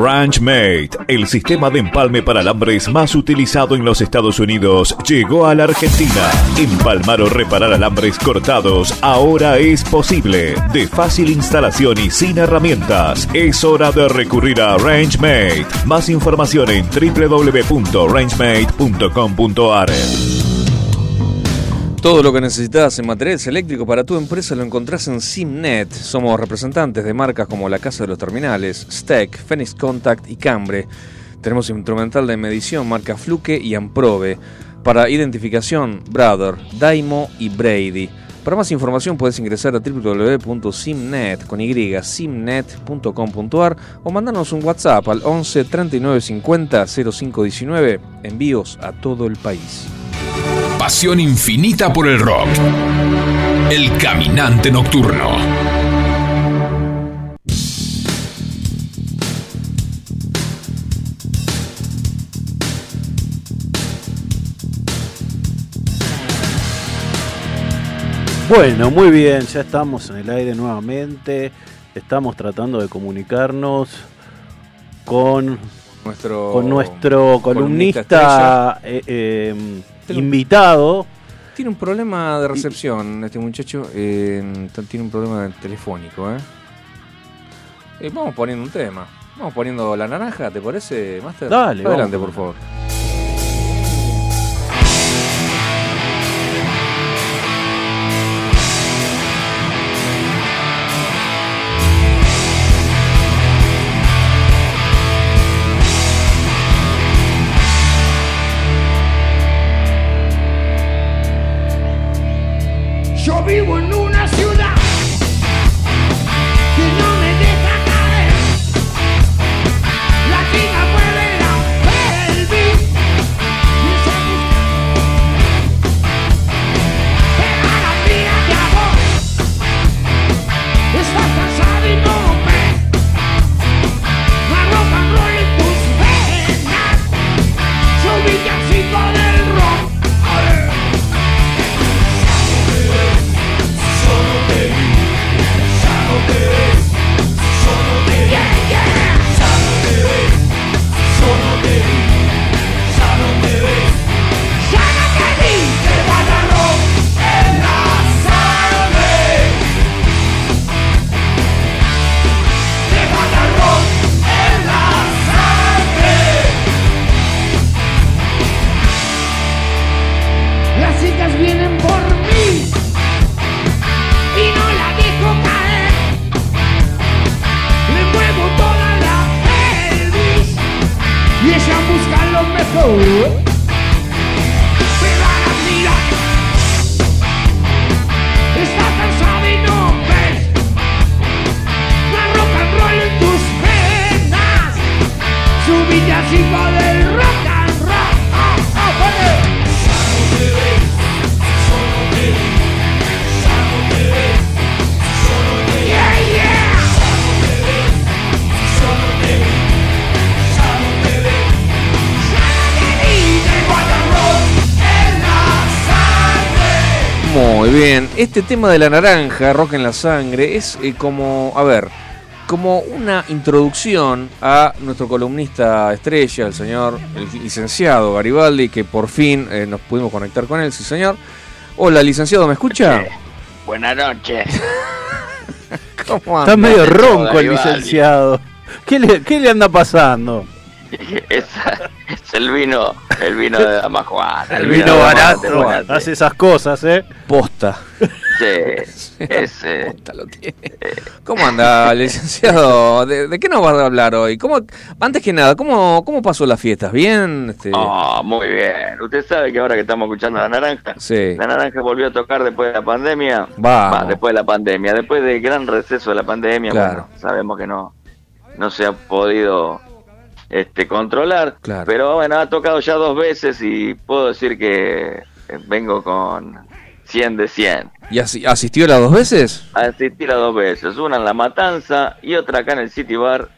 Ranchmate, el sistema de empalme para alambres más utilizado en los Estados Unidos, llegó a la Argentina. Empalmar o reparar alambres cortados ahora es posible. De fácil instalación y sin herramientas. Es hora de recurrir a Rangemate. Más información en www.rangemate.com.ar. Todo lo que necesitas en materiales eléctricos para tu empresa lo encontrás en Simnet. Somos representantes de marcas como la Casa de los Terminales, Steck, Phoenix Contact y Cambre. Tenemos instrumental de medición marca Fluke y Amprobe. Para identificación, Brother, Daimo y Brady. Para más información puedes ingresar a www.simnet con o mandarnos un WhatsApp al 11 39 50 05 19. Envíos a todo el país. Pasión infinita por el rock. El caminante nocturno. Bueno, muy bien, ya estamos en el aire nuevamente. Estamos tratando de comunicarnos con, Nuestro con nuestro columnista eh, eh, invitado. Tiene un problema de recepción este muchacho. eh, tiene un problema telefónico, ¿eh? Eh, Vamos poniendo un tema. Vamos poniendo la naranja, ¿te parece, Master? Dale, Adelante, vamos. por favor. Este tema de la naranja, rock en la sangre, es eh, como, a ver, como una introducción a nuestro columnista estrella, el señor, el licenciado Garibaldi, que por fin eh, nos pudimos conectar con él, sí señor. Hola, licenciado, ¿me escucha? Buenas noches. ¿Cómo Está anda? medio ronco el licenciado. ¿Qué le, qué le anda pasando? Esa- es el vino, el vino de Dama Juana. El vino de Dama barato Juana, hace esas cosas, ¿eh? Posta. Sí, ese. Posta lo tiene. ¿Cómo anda, licenciado? ¿De, de qué nos va a hablar hoy? ¿Cómo, antes que nada, ¿cómo, cómo pasó las fiestas? ¿Bien? Este, Oh, muy bien. Usted sabe que ahora que estamos escuchando la naranja, Sí. la naranja volvió a tocar después de la pandemia. Va, después de la pandemia, después del gran receso de la pandemia, Claro. bueno, sabemos que no, no se ha podido este, controlar. Claro. Pero bueno, ha tocado ya dos veces y puedo decir que eh, vengo con 100 de 100. ¿Y asi- asistió las dos veces? Asistí las dos veces, una en La Matanza y otra acá en el City Bar,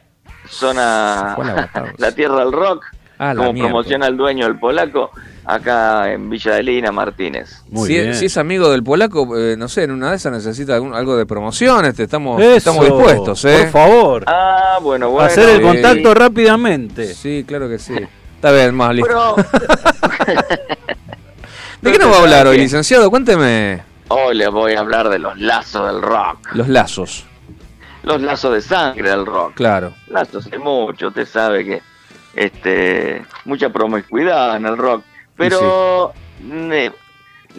zona la Tierra del Rock, Ah, como mierda. promociona el dueño el polaco, acá en Villa de Lina, Martínez. Muy si, bien. si es amigo del polaco, eh, no sé, en una de esas necesita algún- algo de promoción, este, estamos, Eso, estamos dispuestos, ¿eh? Por favor. Ah, bueno, bueno. hacer el contacto rápidamente. Sí, claro que sí. Está bien, más listo. Pero ¿De qué nos va a hablar hoy, licenciado? Cuénteme hoy les voy a hablar de los lazos del rock, los lazos. los lazos de sangre del rock. Claro. Lazos hay mucho, usted sabe que este mucha promiscuidad en el rock, pero ne-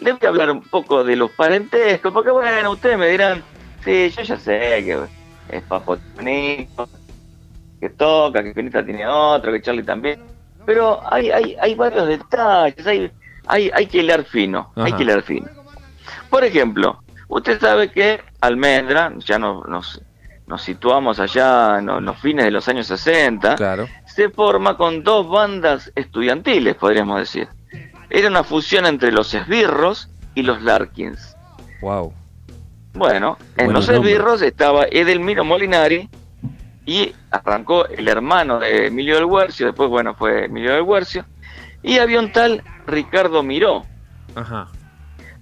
le voy a hablar un poco de los parentescos, porque bueno, ustedes me dirán, sí, yo ya sé que es Papo que toca, que Pinita tiene otro, que Charlie también. Pero hay, hay, hay varios detalles, hay, hay, hay que hilar fino, hay que hilar fino. Por ejemplo, usted sabe que Almendra, ya nos, nos, nos situamos allá en los- los fines de los años 60, Claro. Se forma con dos bandas estudiantiles, podríamos decir. Era una fusión entre los esbirros y los Larkins. Wow. Bueno, en Buenos los nombres. esbirros estaba Edelmiro Molinari y arrancó el hermano de Emilio del Huercio, después, bueno, fue Emilio del Huercio, y había un tal Ricardo Miró, Ajá.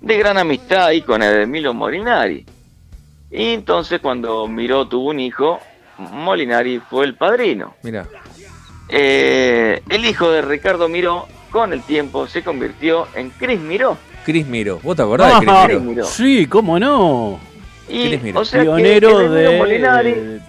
de gran amistad ahí con Edelmiro Molinari. Y entonces cuando Miró tuvo un hijo, Molinari fue el padrino. Mira. Eh, el hijo de Ricardo Miró, con el tiempo, se convirtió en Cris Miró. Cris Miro. ¿Vos te acordás de Cris. Miro? Miró. Sí, cómo no. Y, Cris Miró. o sea que Pionero de, Molinari del-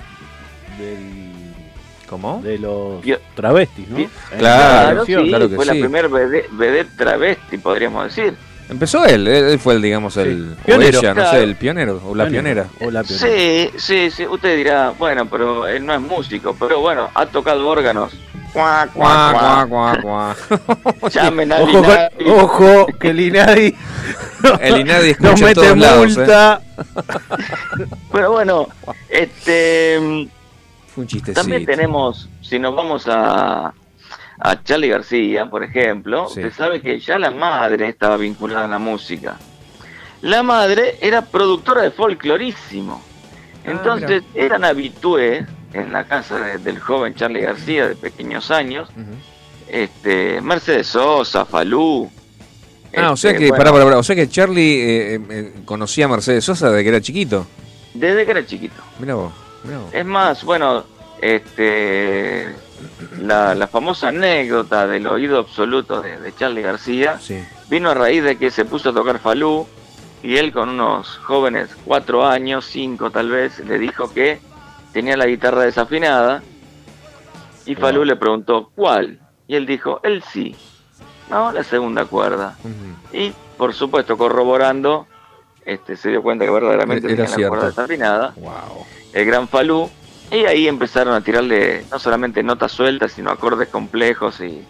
¿Cómo? de los Pio- travestis, ¿no? Claro, sí, claro que fue sí. la primera vedette travesti, podríamos decir. Empezó él, él fue el, digamos, el. O Pionero. ella, no sé, el pionero o la pionera. O la pionera. Sí, sí, sí. Usted dirá, bueno, pero él no es músico, pero bueno, ha tocado órganos. Cuá, cuá, Cuá, cuá. cuá. Llamen a Ojo, ojo, que el Inadi El Inadi escucha nos mete todos lados, ¿eh? multa. Pero bueno, este Fue un chistecito. también tenemos, si nos vamos a, a Charlie García, por ejemplo, Sí. usted sabe que ya la madre estaba vinculada a la música. La madre era productora de folclorísimo. Ah, Entonces eran habitués en la casa de- del joven Charlie García de pequeños años, este, Mercedes Sosa, Falú. Ah, o sea este, que, bueno, pará, pará, pará, o sea que Charlie eh, eh, conocía a Mercedes Sosa desde que era chiquito. Desde que era chiquito. Mira vos, mirá vos. Es más, bueno, este, la, la famosa anécdota del oído absoluto de, de Charlie García Sí. vino a raíz de que se puso a tocar Falú y él con unos jóvenes cuatro años, cinco tal vez, le dijo que tenía la guitarra desafinada y Falú Wow. le preguntó ¿cuál? Y él dijo el sí, no, la segunda cuerda. Y por supuesto corroborando, este, se dio cuenta que verdaderamente Era tenía la cierto. cuerda desafinada Wow. el gran Falú, y ahí empezaron a tirarle no solamente notas sueltas, sino acordes complejos y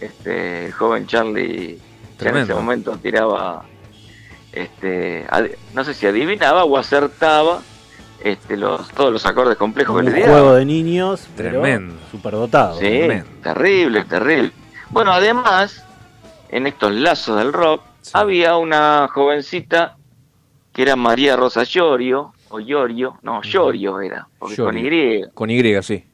este el joven Charlie ya en ese momento tiraba este ad- no sé si adivinaba o acertaba este los todos los acordes complejos Un que le juego de niños, Tremendo. superdotado. Sí, tremendo. terrible, terrible. Bueno, además, en estos lazos del rock, Sí. había una jovencita que era María Rosa Llorio, o Llorio, no, Llorio era, porque con. Y. Con Y, sí.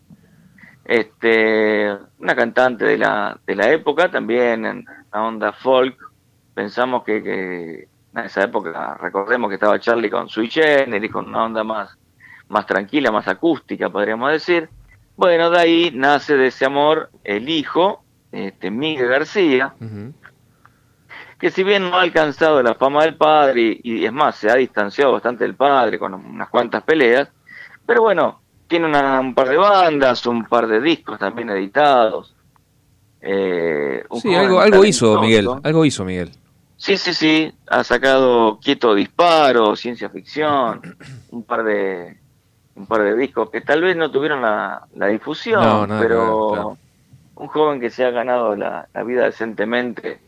Este, una cantante de la, de la época, también en la onda folk. Pensamos que, que en esa época, recordemos que estaba Charlie con Sui Generis, con una onda más, más tranquila, más acústica, podríamos decir. Bueno, de ahí nace de ese amor el hijo, este, Miguel García, Ujú. Que si bien no ha alcanzado la fama del padre, y, es más, se ha distanciado bastante del padre con unas cuantas peleas, pero bueno, tiene una- un par de bandas, un par de discos también editados. Eh, un Sí, algo, algo hizo. Miguel. Algo hizo Miguel. Sí, sí, sí, ha sacado Quieto Disparo, Ciencia Ficción, un par de un par de discos que tal vez no tuvieron la, la difusión, No, pero un joven que se ha ganado la, la vida decentemente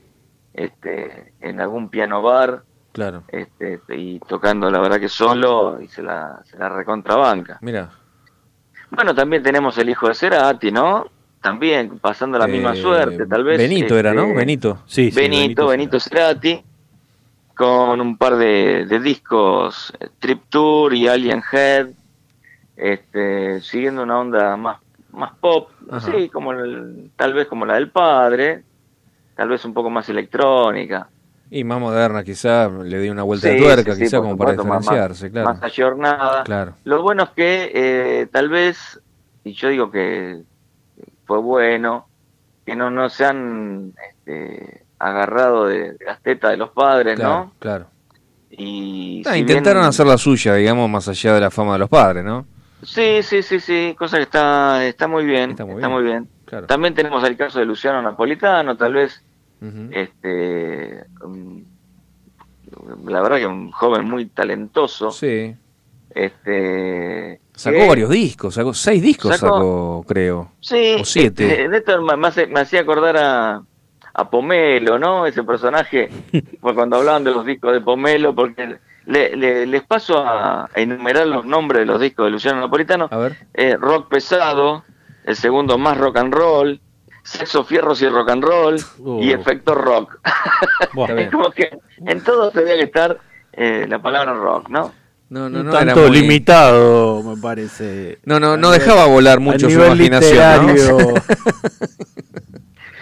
este, en algún piano bar Claro. este, y tocando la verdad que solo y se la, se la recontrabanca. Mira. Bueno, también tenemos el hijo de Cerati, ¿no? También pasando la misma Eh, suerte, tal vez. Benito era, ¿no? este, Benito. Sí, sí, Benito, Benito Cerati, con un par de, de discos, eh, Trip Tour y Alien Head, este, siguiendo una onda más, más pop, Ajá. sí, como el- tal vez como la del padre, tal vez un poco más electrónica. Y más moderna, quizá le di una vuelta Sí, de tuerca, sí, sí, quizá por como para supuesto, más- diferenciarse, claro. Más ayornada. Claro. Lo bueno es que eh, tal vez, y yo digo que fue bueno, que no, no se han este, agarrado de, de las tetas de los padres, Claro, ¿no? claro. Y Ah, si intentaron bien- hacer la suya, digamos, más allá de la fama de los padres, ¿no? Sí, sí, sí, sí, cosa que está, está muy bien, Está está muy muy bien, bien. Claro. También tenemos el caso de Luciano Napolitano, tal vez Este um, la verdad que un joven muy talentoso. Sí. Este, Sacó que- varios discos, sacó seis discos, Sacó- sacó, creo. Sí, O siete. este, Néstor me, me hacía acordar a, a Pomelo, ¿no? Ese personaje, fue cuando hablaban de los discos de Pomelo, porque le- le- les paso a, a enumerar los nombres de los discos de Luciano Napolitano. A ver. Eh, rock pesado, el segundo más rock and roll, sexo, fierros y rock and roll, Uh. y efecto rock. Bien. es como que en todo tendría que estar eh, la palabra rock, ¿no? No, no, no, era tanto muy- limitado, me parece. No, no, no dejaba volar mucho su imaginación. ¿no?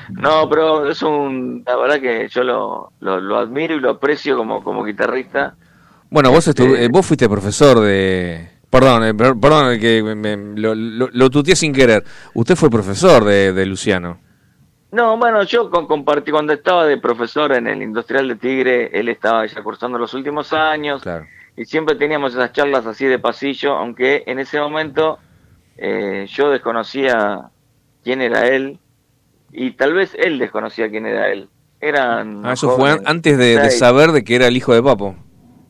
No, pero es un, la verdad que yo lo, lo, lo admiro y lo aprecio como, como guitarrista. Bueno, vos, estu- Este- eh, vos fuiste profesor de... Perdón, eh, per- perdón que me- me- lo, lo, lo tuteé sin querer. Usted fue profesor de, de Luciano. No, bueno, yo con, compartí cuando estaba de profesor en el Industrial de Tigre, él estaba ya cursando los últimos años Claro. y siempre teníamos esas charlas así de pasillo, aunque en ese momento eh, yo desconocía quién era él y tal vez él desconocía quién era él. Eran Ah, eso fue antes de, saber de que era el hijo de Papo.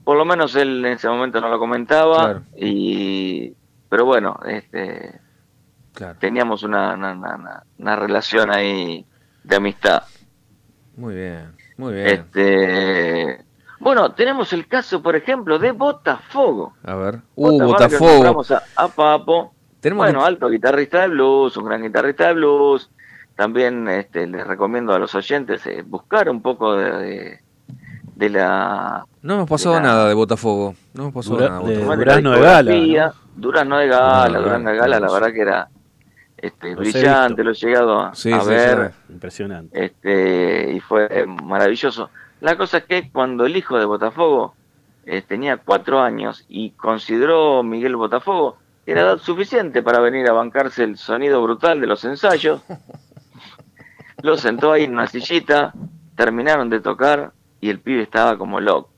Por lo menos él en ese momento no lo comentaba Claro. y pero bueno, este Claro. teníamos una, una, una- una- una relación ahí de amistad. Muy bien, muy bien. Este, bueno, tenemos el caso, por ejemplo, de Botafogo. A ver. Uh, Botafogo, nombramos A, a Papo. Tenemos bueno, que- alto guitarrista de blues, un gran guitarrista de blues. También este, les recomiendo a los oyentes eh, buscar un poco de, de, de la... No hemos pasado de la- nada de Botafogo. No hemos pasado Dura- nada de Botafogo. Durazno de Gala. Durazno de Gala, Durazno de Gala, la verdad que era este, Los brillante, lo he llegado a, Sí, a sí, ver. sí. Impresionante. este y fue maravilloso. La cosa es que cuando el hijo de Botafogo eh, tenía cuatro años y consideró Miguel Botafogo que era edad suficiente para venir a bancarse el sonido brutal de los ensayos, lo sentó ahí en una sillita, terminaron de tocar y el pibe estaba como loco.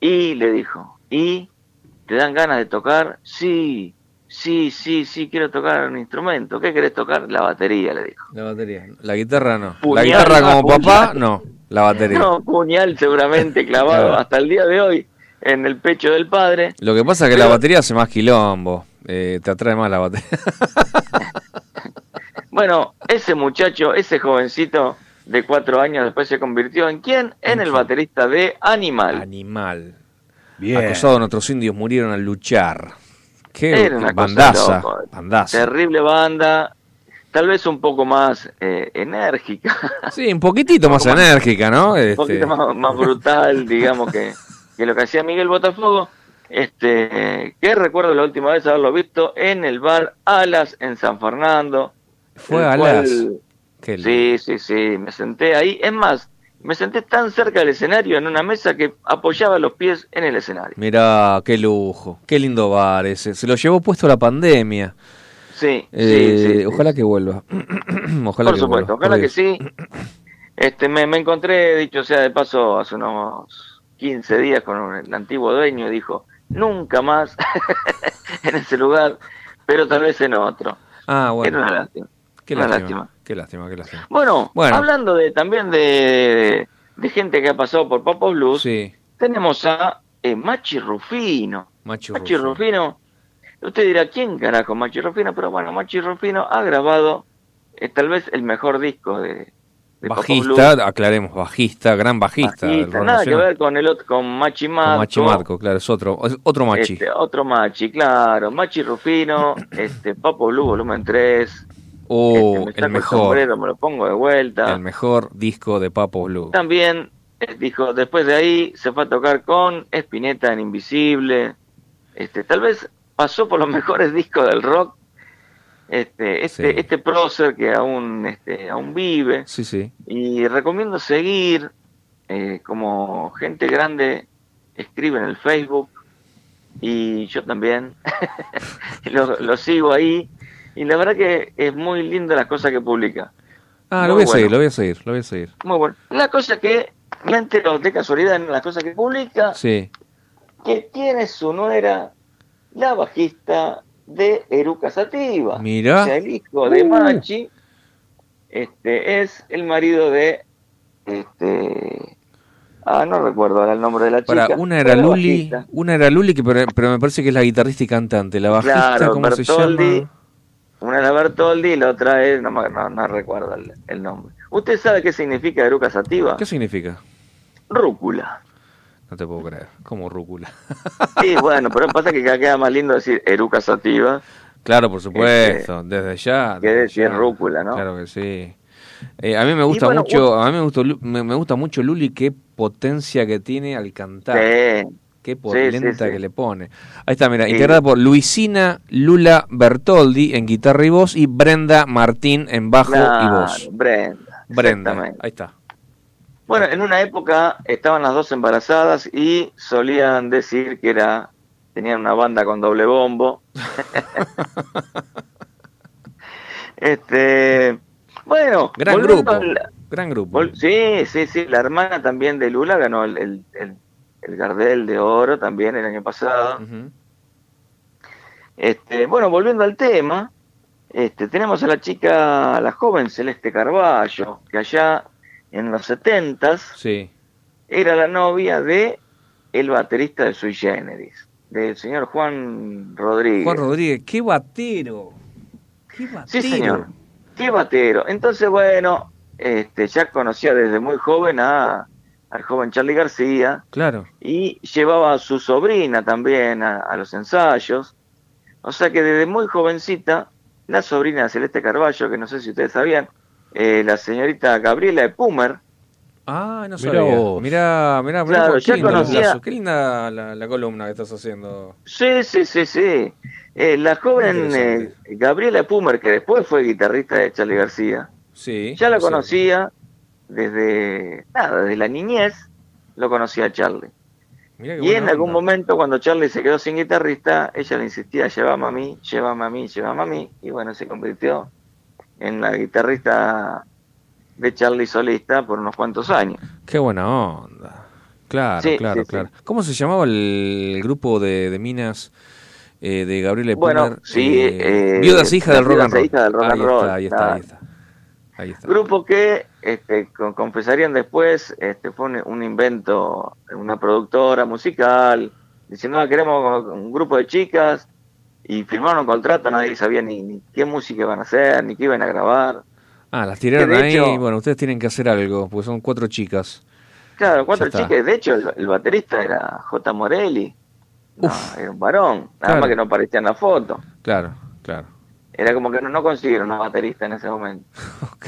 Y le dijo, ¿y te dan ganas de tocar? Sí, sí, sí, sí, quiero tocar un instrumento. ¿Qué querés tocar? La batería, le dijo. La batería. La guitarra no. Puñal, la guitarra como papá, no. La batería. No, puñal seguramente clavado hasta el día de hoy en el pecho del padre. Lo que pasa es que la batería hace más quilombo. Eh, te atrae más la batería. Bueno, ese muchacho, ese jovencito de cuatro años después se convirtió en quién? En el baterista de Animal. Animal. Bien. Acosado nuestros indios murieron al luchar. Qué Era una cosa bandaza. Bandaza. Terrible banda, tal vez un poco más eh, enérgica, Sí, un poquitito más enérgica, ¿no? un Este, poquito más, más brutal, digamos, que, que lo que hacía Miguel Botafogo. Este, que recuerdo la última vez haberlo visto en el bar Alas en San Fernando. Fue el a cual- las. Qué lindo. Sí, sí, sí, me senté ahí. Es más, me senté tan cerca del escenario en una mesa que apoyaba los pies en el escenario. Mirá, qué lujo. Qué lindo bar ese. Se lo llevó puesto la pandemia. Sí, Eh, sí, sí, sí. Ojalá que vuelva. ojalá Por que supuesto, vuelva. ojalá que sí. Este, me, me encontré, dicho sea de paso, hace unos 15 días con el antiguo dueño y dijo, nunca más en ese lugar, pero tal vez en otro. Ah, Era bueno. una lástima. Qué una lástima. lástima. Qué lástima, qué lástima. Bueno, Bueno. hablando de también de, de gente que ha pasado por Papo Blues, Sí, tenemos a eh, Machi Rufino. Machi Rufino, usted dirá, ¿quién carajo Machi Rufino? Pero bueno, Machi Rufino ha grabado eh, tal vez el mejor disco de, de Blues. Bajista, aclaremos, bajista, gran bajista. Bajista, nada que ver con el otro, con Machi Matco. Con Machi Marco, claro, es otro, es otro Machi. Este, otro Machi, claro. Machi Rufino, este, Papo Blue volumen 3. Me saco el mejor, sombrero, me lo pongo de vuelta. el mejor disco de Papo Blue. También eh, dijo, después de ahí se fue a tocar con Spinetta en Invisible. Este, tal vez pasó por los mejores discos del rock. Este, este, Sí. este prócer que aún, este, aún vive. Sí, sí. Y recomiendo seguir, eh, como gente grande escribe en el Facebook, y yo también lo, lo sigo ahí, y la verdad que es muy linda las cosas que publica. Ah, Muy lo voy a seguir, lo voy a seguir, lo voy a seguir. Muy bueno. La cosa que me entero de casualidad en las cosas que publica, Sí. que tiene su nuera, la bajista de Eruca Sativa. Mirá. O sea, el hijo de Uh. Machi este, es el marido de. Este, Ah, no recuerdo ahora el nombre de la chica. Para, una era Luli, bajista. una era Luli, que pero, pero me parece que es la guitarrista y cantante. La bajista, Claro, ¿cómo se llama? Una era Bertoldi y la otra es, no, me- no, no recuerdo el, el nombre. ¿Usted sabe qué significa Eruca Sativa? ¿Qué significa? Rúcula. No te puedo creer. ¿Cómo rúcula? Sí, bueno, pero pasa que queda más lindo decir Eruca Sativa Claro, por supuesto, desde ya. que decir rúcula, ¿no? Claro que sí. Eh, a mí me gusta bueno, mucho, a mí me gusta, Lu- me, me gusta mucho Luli, qué potencia que tiene al cantar. Sí. Qué polenta sí, sí. que le pone. Ahí está, mira, integrada por Luisina Lula Bertoldi en guitarra y voz y Brenda Martín en bajo y voz. Brenda. Brenda, ahí está. Bueno, en una época estaban las dos embarazadas y solían decir que era tenían una banda con doble bombo. este, bueno, Gran grupo, gran grupo. sí, sí, sí, la hermana también de Lula ganó el, el, el- el Gardel de Oro también el año pasado. Este, bueno, volviendo al tema, este, tenemos a la chica, a la joven Celeste Carballo, que allá en los setentas Sí. era la novia de el baterista de Sui Generis, del señor Juan Rodríguez. Juan Rodríguez, qué batero. Qué batero. Sí, señor. Qué batero. Entonces, bueno, este, ya conocía desde muy joven a, al joven Charlie García Claro. y llevaba a su sobrina también a, a los ensayos. O sea que desde muy jovencita, la sobrina de Celeste Carballo, que no sé si ustedes sabían, eh, la señorita Gabriela de Pumer, Ah, no Mirá sabía. vos. Mirá, mirá, mirá, Claro, qué ya lindo conocía- Qué linda la, la columna que estás haciendo. Sí, sí, sí, sí. Eh, la joven eh, Gabriela Pumer, que después fue guitarrista de Charlie García, Sí. ya la sí. conocía desde, nada, desde la niñez, lo conocía a Charlie. Mirá Y en algún onda. momento, cuando Charlie se quedó sin guitarrista, ella le insistía, llévame a mí, llévame a mí, llévame a mí, y bueno, se convirtió en la guitarrista de Charlie solista por unos cuantos años. Qué buena onda. Claro, Sí, claro, sí, sí. claro. ¿Cómo se llamaba el grupo de, de minas eh, de Gabriela Bueno, sí, eh, Viudas hijas del las rock and Viudas roll. hijas del rock and ahí roll, está, ahí está, ahí está. Ahí está. Grupo que, este, con- confesarían después, este, fue un, un invento de una productora musical, diciendo, "Ah, queremos un grupo de chicas, y firmaron un contrato, nadie sabía ni, ni qué música iban a hacer, ni qué iban a grabar. Ah, las tiraron ahí. hecho- bueno, ustedes tienen que hacer algo, porque son cuatro chicas. Claro, cuatro chicas, de hecho el, el baterista era J. Morelli, No, era un varón, nada Claro. más que no aparecía en la foto. Claro, claro. Era como que no, no consiguieron una baterista en ese momento. Ok.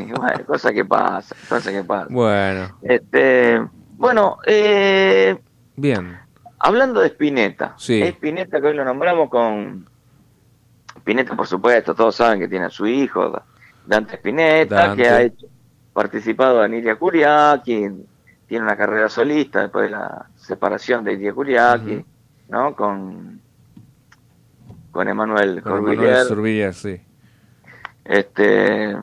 Y bueno, cosa que pasa, cosa que pasa. Bueno, Este, bueno, eh, bien. hablando de Spinetta, Sí. Spinetta que hoy lo nombramos con Spinetta, por supuesto, todos saben que tiene a su hijo, Dante Spinetta, Dante. que ha hecho, participado en Iria Kuriaki, tiene una carrera solista después de la separación de Iria Kuriaki, Ujú. ¿no? Con con Emanuel Survillier, sí. este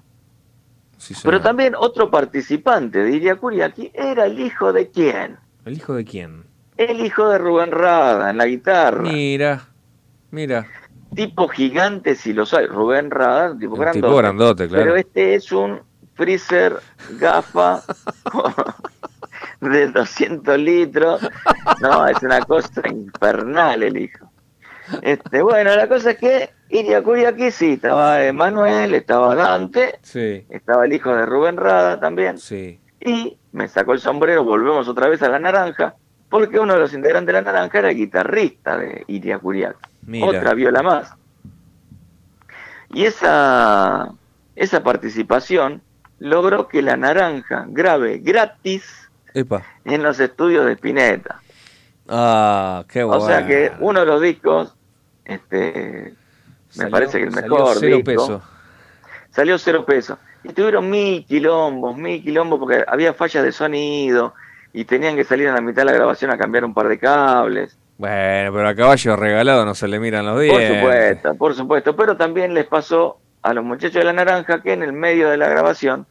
Sí, pero también otro participante de Iria Kuriaki era el hijo de quién? ¿El hijo de quién? El hijo de Rubén Rada en la guitarra. Mira, mira. tipo gigante si lo sabe. Rubén Rada, tipo grandote. tipo grandote, claro. Pero este es un freezer gafa de 200 litros. No, es una cosa infernal el hijo. Este, bueno, la cosa es que Iria Kuriaki sí, estaba Emanuel, estaba Dante, Sí, estaba el hijo de Rubén Rada también. sí. Y me sacó el sombrero, volvemos otra vez a la naranja, porque uno de los integrantes de la naranja era el guitarrista de Iria. Mira. Otra viola más. Y esa, esa participación logró que la naranja grabe gratis Epa. en los estudios de Spinetta. Ah, qué bueno. O sea que uno de los discos, este, me Salió- parece que el salió mejor cero disco, peso. salió cero pesos. Y tuvieron mil quilombos, mil quilombos, porque había fallas de sonido y tenían que salir a la mitad de la grabación a cambiar un par de cables. Bueno, pero a caballo regalado no se le miran los Por dientes. supuesto, por supuesto. Pero también les pasó a los muchachos de la naranja que en el medio de la grabación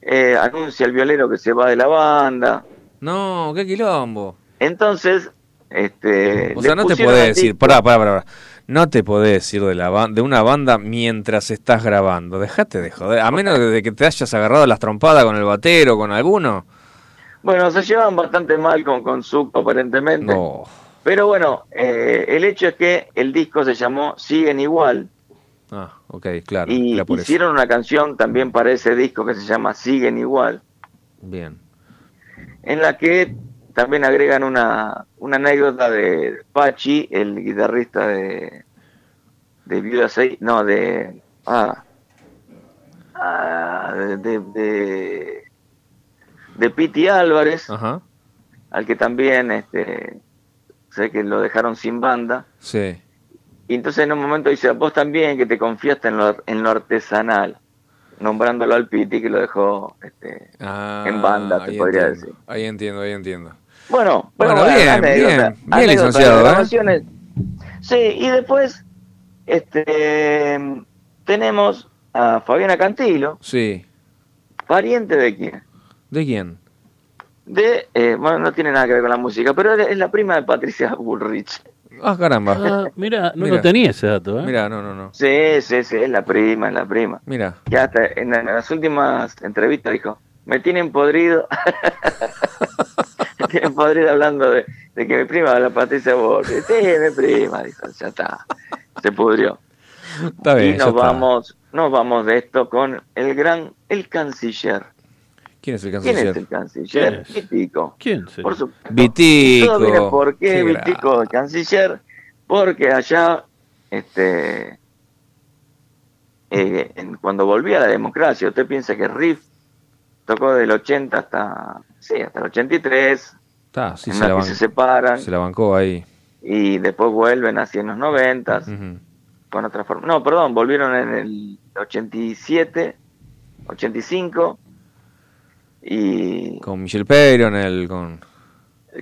eh, anuncia el violero que se va de la banda. No, qué quilombo. Entonces, este. O sea, no te podés decir, pará, pará, pará. No te podés decir de, la ban- de una banda mientras estás grabando. Dejate de joder. A menos de que te hayas agarrado las trompadas con el batero, con alguno. Bueno, se llevaban bastante mal con, con aparentemente. No. Pero bueno, eh, el hecho es que el disco se llamó Siguen Igual Ah, ok, claro. y eso. hicieron una canción también para ese disco que se llama Siguen Igual, Bien. en la que también agregan una, una anécdota de Pachi, el guitarrista de, de Viuda Sei- no, de... Ah, ah, de, de, de, de Piti Álvarez, Ajá. al que también este, sé que lo dejaron sin banda. Sí. Y entonces en un momento dice, vos también que te confiaste en lo, en lo artesanal, nombrándolo al Piti que lo dejó este, Ah, en banda, te podría entiendo. decir. Ahí entiendo, ahí entiendo. Bueno, Bueno, bueno, bien, anécdota, bien, bien licenciado, ¿eh? Sí, y después este, tenemos a Fabiana Cantilo, Sí. pariente de quién? ¿De quién? De, eh, bueno, no tiene nada que ver con la música, pero es la prima de Patricia Bullrich. Ah, caramba. Ah, mira, no Mira. lo tenía ese dato, ¿eh? Mira, no, no, no. Sí, sí, sí, es la prima, es la prima. Mira. que hasta en, en las últimas entrevistas dijo, me tienen podrido, me tienen podrido hablando de, de que mi prima, la Patricia Borges, sí, mi prima, dijo, ya está, se pudrió. Está bien. y ya nos está. vamos, nos vamos de esto con el gran, el canciller. ¿Quién es el ¿Quién canciller? es el canciller? ¿Quién es? Vitico. ¿Quién se? Por supuesto. Vitico. Todo viene por qué Qué Vitico, el canciller, porque allá, este, eh, en- cuando volvía la democracia, usted piensa que Riff tocó del 80 hasta, sí, hasta el 83, Está, sí, en se la que se separan se la bancó ahí. y después vuelven hacia en los 90 Ujú. con otra forma. No, perdón, volvieron en el 87, 85 y Con Michelle Peyron, el con...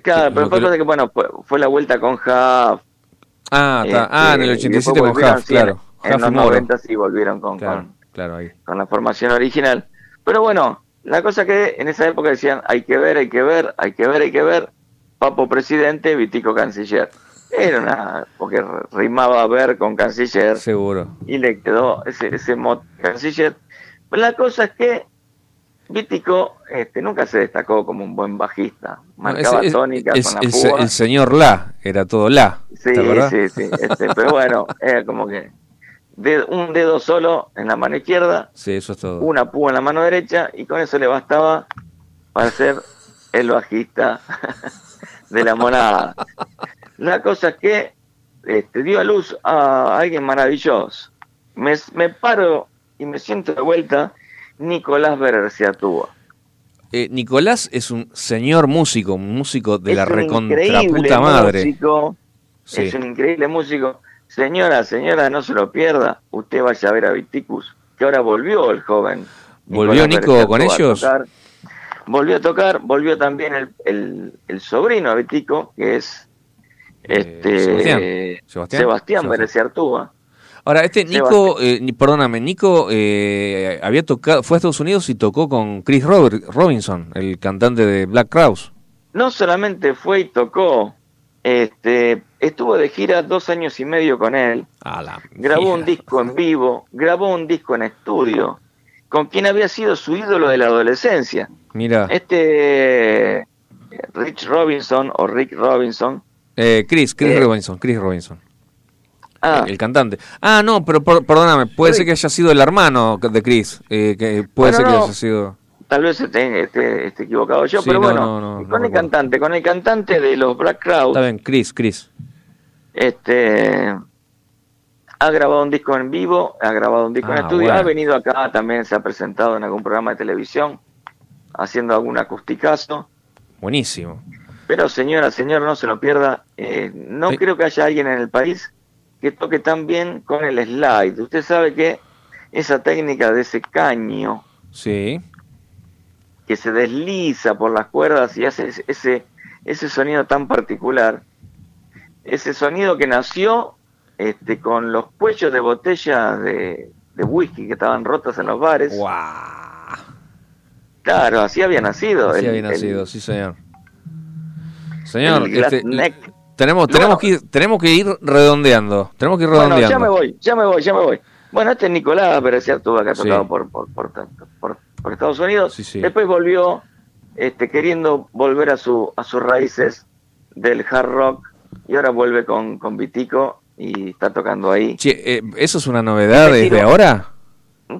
claro, pero que- bueno, fue, la vuelta con Huff, Ah. Este, ah, en el y 87 después con Huff, claro. En, Huff los Moro. 90 sí volvieron con, Claro, con, claro, ahí. con la formación original. Pero bueno, la cosa que en esa época decían, hay que ver, hay que ver, hay que ver, hay que ver, Papo presidente, Vitico canciller. Era una, porque rimaba ver con canciller Seguro. y le quedó ese, ese mote canciller. Pero la cosa es que Vitico este, nunca se destacó como un buen bajista. Marcaba es- tónicas es- con la el, se- púa. el señor La, era todo La. Sí, sí, sí. este, pero bueno, era como que de- un dedo solo en la mano izquierda, Sí, eso es todo. una púa en la mano derecha y con eso le bastaba para ser el bajista de la monada. La cosa es que este, dio a luz a alguien maravilloso. Me, me paro y me siento de vuelta Nicolás Berciatúa. Eh, Nicolás es un señor músico, un músico de es la un recontra increíble puta madre. músico, Sí. es un increíble músico. Señora, señora, no se lo pierda. Usted vaya a ver a Viticus, que ahora volvió el joven. ¿Volvió Nicolás Nico con a ellos? Volvió a tocar, volvió también el, el, el sobrino de Vitico, que es este Sebastián. Sebastián, Sebastián. Ahora, este Nico, eh, perdóname, Nico eh, había tocado, fue a Estados Unidos y tocó con Chris Robert- Robinson, el cantante de Black Crowes. No solamente fue y tocó, este, estuvo de gira dos años y medio con él. A la grabó un disco en vivo, grabó un disco en estudio, con quien había sido su ídolo de la adolescencia. Mira, Este Rich Robinson o Rick Robinson. eh, Chris, Chris eh, Robinson, Chris Robinson, Ah, el cantante. Ah, no, pero por- perdóname, puede ser que haya sido el hermano de Chris, eh, que puede Bueno, ser que no. haya sido... tal vez esté, esté- esté equivocado yo, Sí, pero no, bueno, no, con el cantante, con el cantante de los Black Crowes, Está bien, Chris, Chris. este ha grabado un disco en vivo, ha grabado un disco en Ah, estudio, bueno. ha venido acá, también se ha presentado en algún programa de televisión, haciendo algún acusticazo. Buenísimo. Pero señora, señor, no se lo pierda. eh, no Sí. creo que haya alguien en el país que toque tan bien con el slide. Usted sabe que esa técnica de ese caño Sí, que se desliza por las cuerdas y hace ese- ese, sonido tan particular, ese sonido que nació este, con los cuellos de botella de, de whisky que estaban rotas en los bares. Guau. Claro, así había nacido. Así el- había el- nacido, sí señor. Señor, el este. Tenemos, tenemos, bueno- que ir, tenemos que ir redondeando. Tenemos que ir Bueno, redondeando. ya me voy, ya me voy, ya me voy. Bueno, este es Nicolás Berecer tuvo que ha Sí. tocado por, por, por, por, por- Estados Unidos. Sí, sí. Después volvió este, queriendo volver a, su, a sus raíces del hard rock y ahora vuelve con, con Vitico y está tocando ahí. Che, eh, ¿eso es una novedad desde tiro- ahora?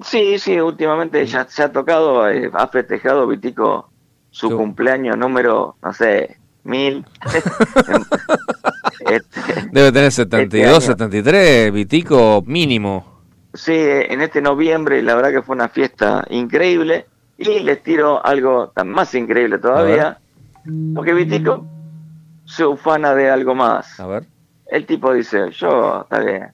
Sí, sí, últimamente ya se ha tocado, eh, ha festejado Vitico su cumpleaños número, no sé, mil. Este, Debe tener 72, año. 73, Vitico mínimo. Sí, en este noviembre la verdad que fue una fiesta increíble y les tiro algo tan más increíble todavía, porque Vitico se ufana de algo más. A ver. El tipo dice, yo, está bien,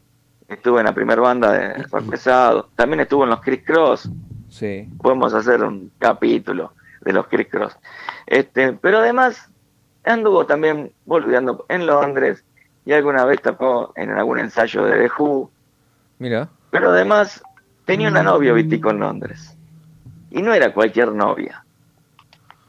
estuve en la primera banda de rock pesado, también estuve en los Criss Cross, Sí. podemos hacer un capítulo de los Criss Cross. Este, pero además anduvo también volviendo en Londres y alguna vez tocó en algún ensayo de The Who, Mira. pero además tenía una novia Vitico en Londres. Y no era cualquier novia.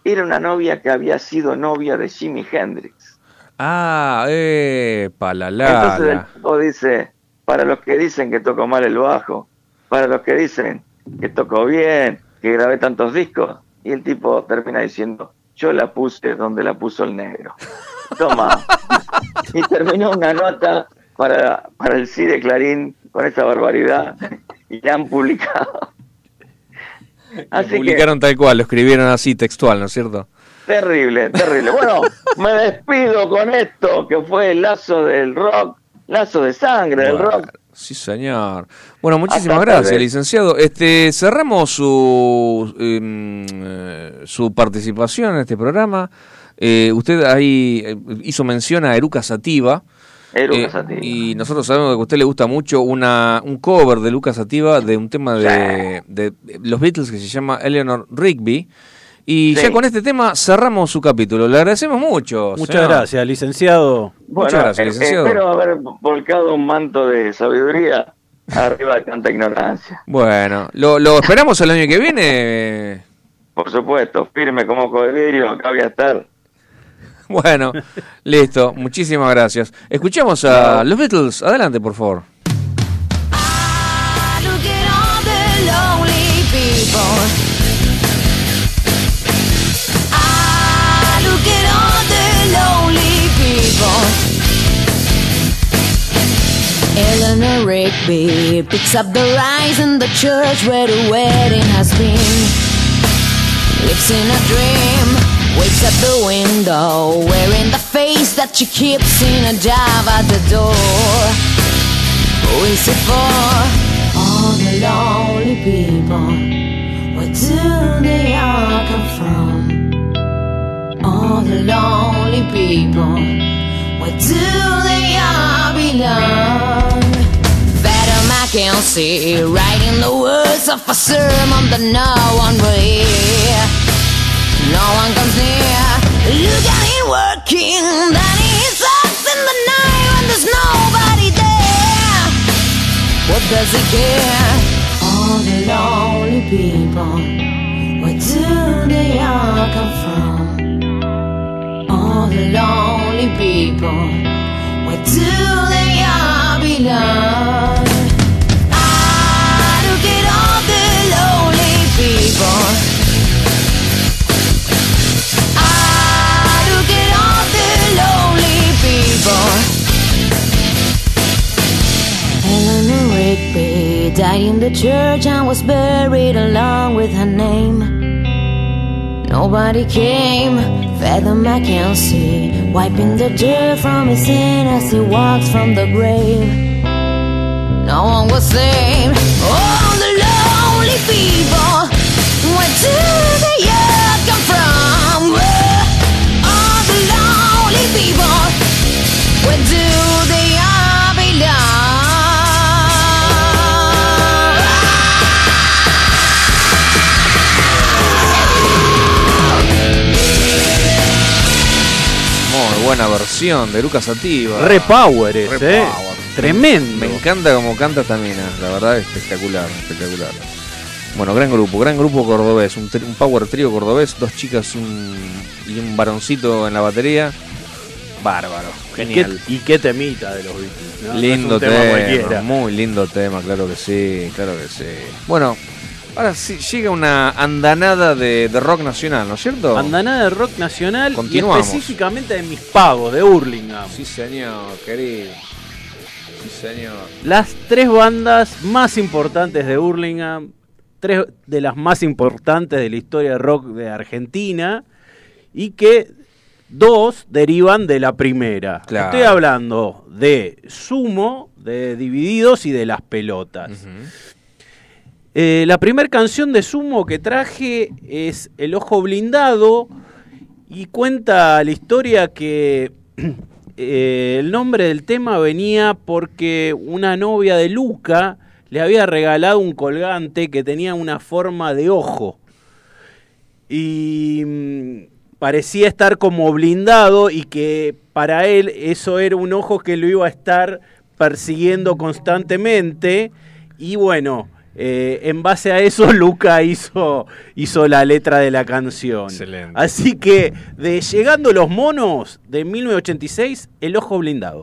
Era una novia que había sido novia de Jimi Hendrix. Ah, eh, Entonces el palalala. tipo dice, para los que dicen que toco mal el bajo, para los que dicen que toco bien, que grabé tantos discos, y el tipo termina diciendo, yo la puse donde la puso el negro. Toma. y terminó una nota para, para el CIDE Clarín con esa barbaridad y la han publicado. Así que Publicaron tal cual, lo escribieron así textual, ¿no es cierto? Terrible, terrible. Bueno, me despido con esto, que fue el lazo del rock, lazo de sangre del Bueno, rock. Sí, señor. Bueno, muchísimas Hasta gracias, licenciado. Este, cerramos su em, eh, su participación en este programa. Eh, usted ahí eh, hizo mención a Eruca Sativa. Eruca Eh, Sativa. Y nosotros sabemos que a usted le gusta mucho una, un cover de Lucas Sativa de un tema de, de los Beatles que se llama Eleanor Rigby. Y Sí. ya con este tema cerramos su capítulo. Le agradecemos mucho. Muchas señor. gracias, licenciado. Bueno, Muchas gracias, eh, licenciado. espero haber volcado un manto de sabiduría arriba de tanta ignorancia. Bueno, lo, lo esperamos el año que viene. Por supuesto, firme como vidrio, acá voy a estar. Bueno, listo. Muchísimas gracias. Escuchamos a los Beatles. Adelante, por favor. Look at all the lonely people. Eleanor Rigby picks up the rise in the church where the wedding has been. Lives in a dream, wakes at the window, wearing the face that she keeps in a dive at the door. Who is it for? All the lonely people. Where do they all come from? All the lonely people. Where do they all belong? Better Mackenzie writing the words of a sermon that no one will hear. No one comes near. Look at him working. Then he sucks in the night when there's nobody there. What does he care? All the lonely people. Where do they all come from? All the lonely people. Died in the church and was buried along with her name. Nobody came, Feather see wiping the dirt from his sin as he walks from the grave. No one was saved. All oh, the lonely people, where do they all come from? All the lonely people, where do buena versión de Lucas Sativa. Repower ese, Re eh. power. Tremendo. Me encanta como canta esta mina. La verdad, espectacular, espectacular. Bueno, gran grupo, gran grupo cordobés. Un, power trío cordobés. Dos chicas un- y un varoncito en la batería. Bárbaro, ¿Y qué, genial. y qué temita de los Beatles. es Lindo tema tema, muy lindo tema, claro que sí, claro que sí. Bueno, Ahora sí, llega una andanada de, de rock nacional, ¿no es cierto? Andanada de rock nacional Continuamos. y específicamente de mis pagos, de Hurlingham. Sí, señor, querido. Sí, señor. Las tres bandas más importantes de Hurlingham, tres de las más importantes de la historia de rock de Argentina, y que dos derivan de la primera. Claro. Estoy hablando de Sumo, de Divididos y de Las Pelotas. Eh, la primera canción de Sumo que traje es El Ojo Blindado y cuenta la historia que eh, el nombre del tema venía porque una novia de Luca le había regalado un colgante que tenía una forma de ojo. Y mm, parecía estar como blindado y que para él eso era un ojo que lo iba a estar persiguiendo constantemente. Y bueno, eh, en base a eso Luca hizo, hizo la letra de la canción. Excelente. Así que de Llegando los Monos de 1986, El Ojo Blindado.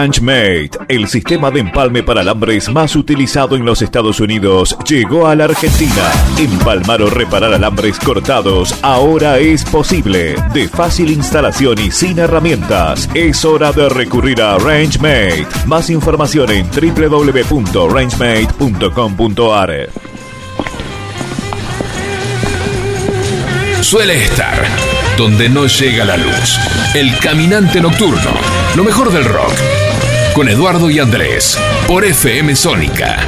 Ranchmate, el sistema de empalme para alambres más utilizado en los Estados Unidos, llegó a la Argentina. Empalmar o reparar alambres cortados ahora es posible. De fácil instalación y sin herramientas. Es hora de recurrir a Ranchmate. Más información en www.rangemate.com.ar. Suele estar donde no llega la luz. El caminante nocturno. Lo mejor del rock. Con Eduardo y Andrés. Por FM Sónica.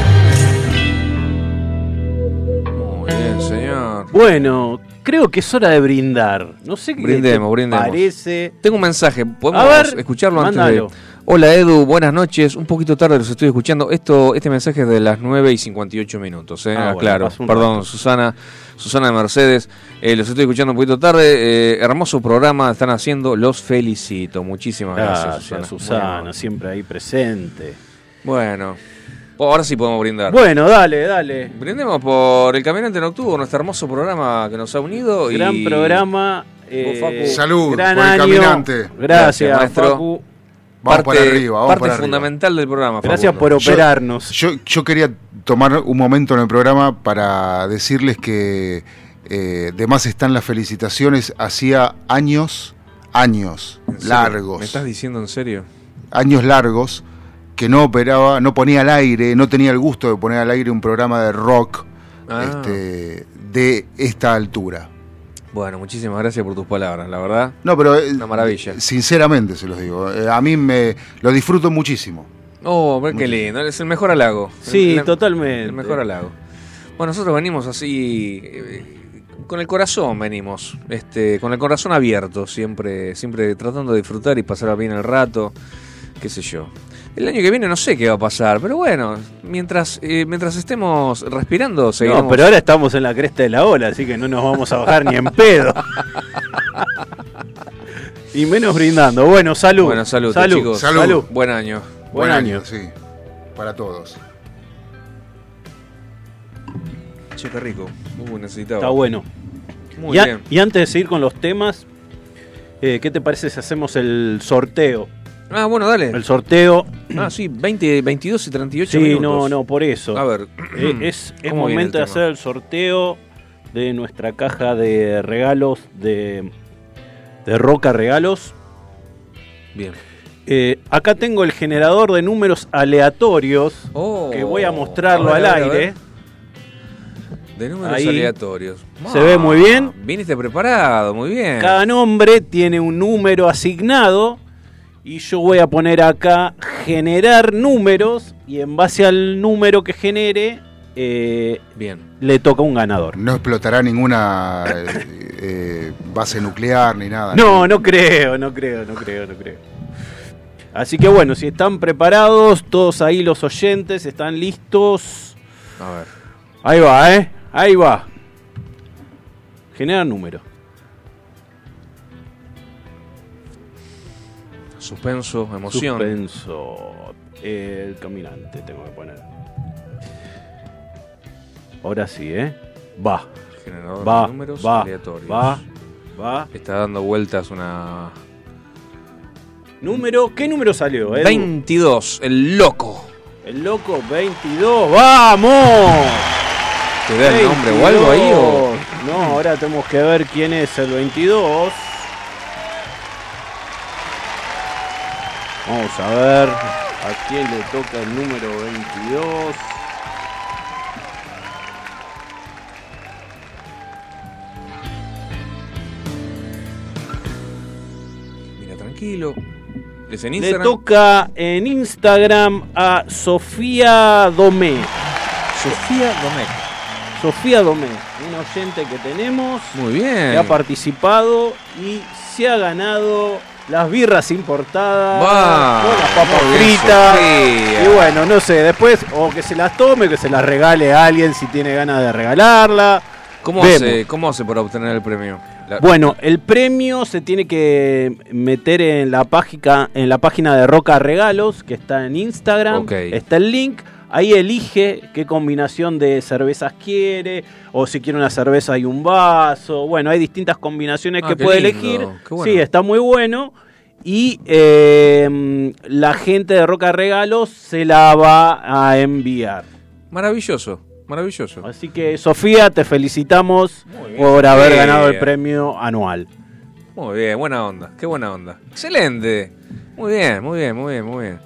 Muy bien, señor. Bueno, creo que es hora de brindar. No sé qué Brindemos, te brindemos. parece. Tengo un mensaje, podemos ver, escucharlo antes mándalo. de... Hola Edu, buenas noches. Un poquito tarde los estoy escuchando. Esto, este mensaje es de las 9 y 58 minutos, ¿eh? Ah, bueno, claro. Perdón, rato. Susana, Susana de Mercedes. Eh, los estoy escuchando un poquito tarde. Eh, hermoso programa están haciendo. Los felicito. Muchísimas gracias, Gracias, Susana. Susana, Bueno, siempre ahí presente. Bueno, ahora sí podemos brindar. Bueno, dale, dale. Brindemos por El Caminante Nocturno, este hermoso programa que nos ha unido. y- Gran programa. eh, Facu. Salud gran por el año. caminante. Gracias, Gracias, maestro. Facu. Vamos parte, para arriba, vamos parte para arriba. fundamental del programa. Gracias Facundo. por operarnos. Yo, yo quería tomar un momento en el programa para decirles que eh, de más están las felicitaciones. Hacía años, años largos, ¿Me estás diciendo en serio? años largos que no operaba, no ponía al aire, no tenía el gusto de poner al aire un programa de rock Ah. este, de esta altura. Bueno, muchísimas gracias por tus palabras, la verdad. No, pero eh, Una maravilla. sinceramente se los digo. eh, a mí me lo disfruto muchísimo. Oh, ver qué lindo, es el mejor halago. Sí, El- el- totalmente. El mejor halago. Bueno, nosotros venimos así, eh, con el corazón venimos, este, con el corazón abierto, siempre, siempre tratando de disfrutar y pasar bien el rato, qué sé yo. El año que viene no sé qué va a pasar, pero bueno, mientras, eh, mientras estemos respirando, seguiremos. No, pero ahora estamos en la cresta de la ola, así que no nos vamos a bajar ni en pedo. y menos brindando. Bueno, salud. Bueno, salud, salud. chicos. Salud. Buen año. Buen año. sí. Para todos. Che, qué rico. Uh, necesitaba. Está bueno. Muy y, bien. y antes de seguir con los temas, eh, ¿qué te parece si hacemos el sorteo? Ah, bueno, dale. El sorteo. Ah, sí, 20, 22 y 38 Sí, minutos. no, no, por eso. A ver. Eh, es es ¿Cómo viene momento de hacer el sorteo de nuestra caja de regalos de, de Roca Regalos. Bien. Eh, acá tengo el generador de números aleatorios Oh. que voy a mostrarlo A ver, al a ver, a aire. De números Ahí. aleatorios. ¿Se ve muy bien? Viniste preparado, muy bien. Cada nombre tiene un número asignado y yo voy a poner acá generar números y en base al número que genere eh, Bien. le toca un ganador. No explotará ninguna eh, eh, base nuclear ni nada. No, no creo, no creo, no creo, no creo. Así que bueno, si están preparados, todos ahí los oyentes están listos. A ver. Ahí va, ¿eh? Ahí va. Genera número. Suspenso, emoción. Suspenso. El caminante tengo que poner. Ahora sí, ¿eh? Va. Generador Va, de números va, aleatorios. va, va. Está dando vueltas una. Número, ¿qué número salió? Edu? 22, el loco. El loco 22. ¡Vamos! ¿Te da el nombre o algo ahí? O... 22. No, ahora tenemos que ver quién es el 22. Vamos a ver a quién le toca el número 22. Mira, tranquilo. En Le toca en Instagram a Sofía Domé. Sofía Domecq. Sofía Domé, un oyente que tenemos. Muy bien. que ha participado y se ha ganado las birras importadas las papas fritas. Y bueno, no sé, después o que se las tome, que se las regale a alguien si tiene ganas de regalarla. ¿Cómo Vemos. hace, ¿Cómo hace para obtener el premio? La- Bueno, el premio se tiene que meter en la página, en la página de Roca Regalos, que está en Instagram. Está el link. Ahí elige qué combinación de cervezas quiere, o si quiere una cerveza y un vaso. Bueno, hay distintas combinaciones Ah, que puede lindo, elegir. bueno. Sí, está muy bueno. Y eh, la gente de Roca Regalos se la va a enviar. Maravilloso, maravilloso. Así que, Sofía, te felicitamos bien, por haber ganado el premio anual. Muy bien, buena onda, qué buena onda. Excelente. Muy bien, muy bien, muy bien, muy bien.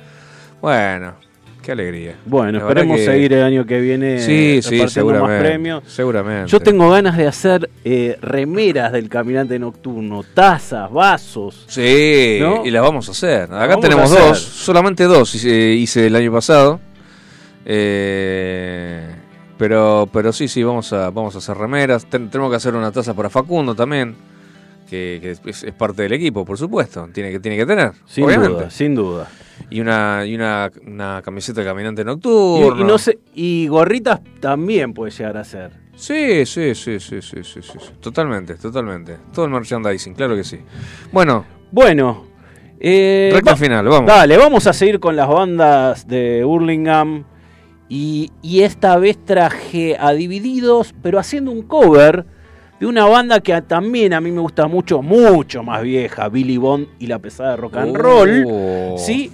Bueno, qué alegría. Bueno, La esperemos que- seguir el año que viene Sí, sí, seguramente. más premios. Seguramente. Yo tengo ganas de hacer eh, remeras del caminante nocturno, tazas, vasos. Sí, ¿No? y las vamos a hacer. Acá vamos tenemos hacer. dos, solamente dos hice, hice el año pasado. Eh, pero, pero sí, sí, vamos a, vamos a hacer remeras. Ten- tenemos que hacer una taza para Facundo también, que, que es, es parte del equipo, por supuesto. Tiene que, tiene que tener, Sin obviamente. duda, sin duda. Y una, y una, una camiseta de caminante nocturno. y no sé, y gorritas también puede llegar a ser. Sí, sí, sí, sí, sí, sí. Totalmente, totalmente. Todo el merchandising, claro que sí. Bueno, Bueno, eh, recta va- final, vamos. Dale, vamos a seguir con las bandas de Hurlingham. Y, y esta vez traje a Divididos, pero haciendo un cover de una banda que a- también a mí me gusta mucho, mucho más vieja, Billy Bond y la pesada de rock and roll. Oh. ¿sí?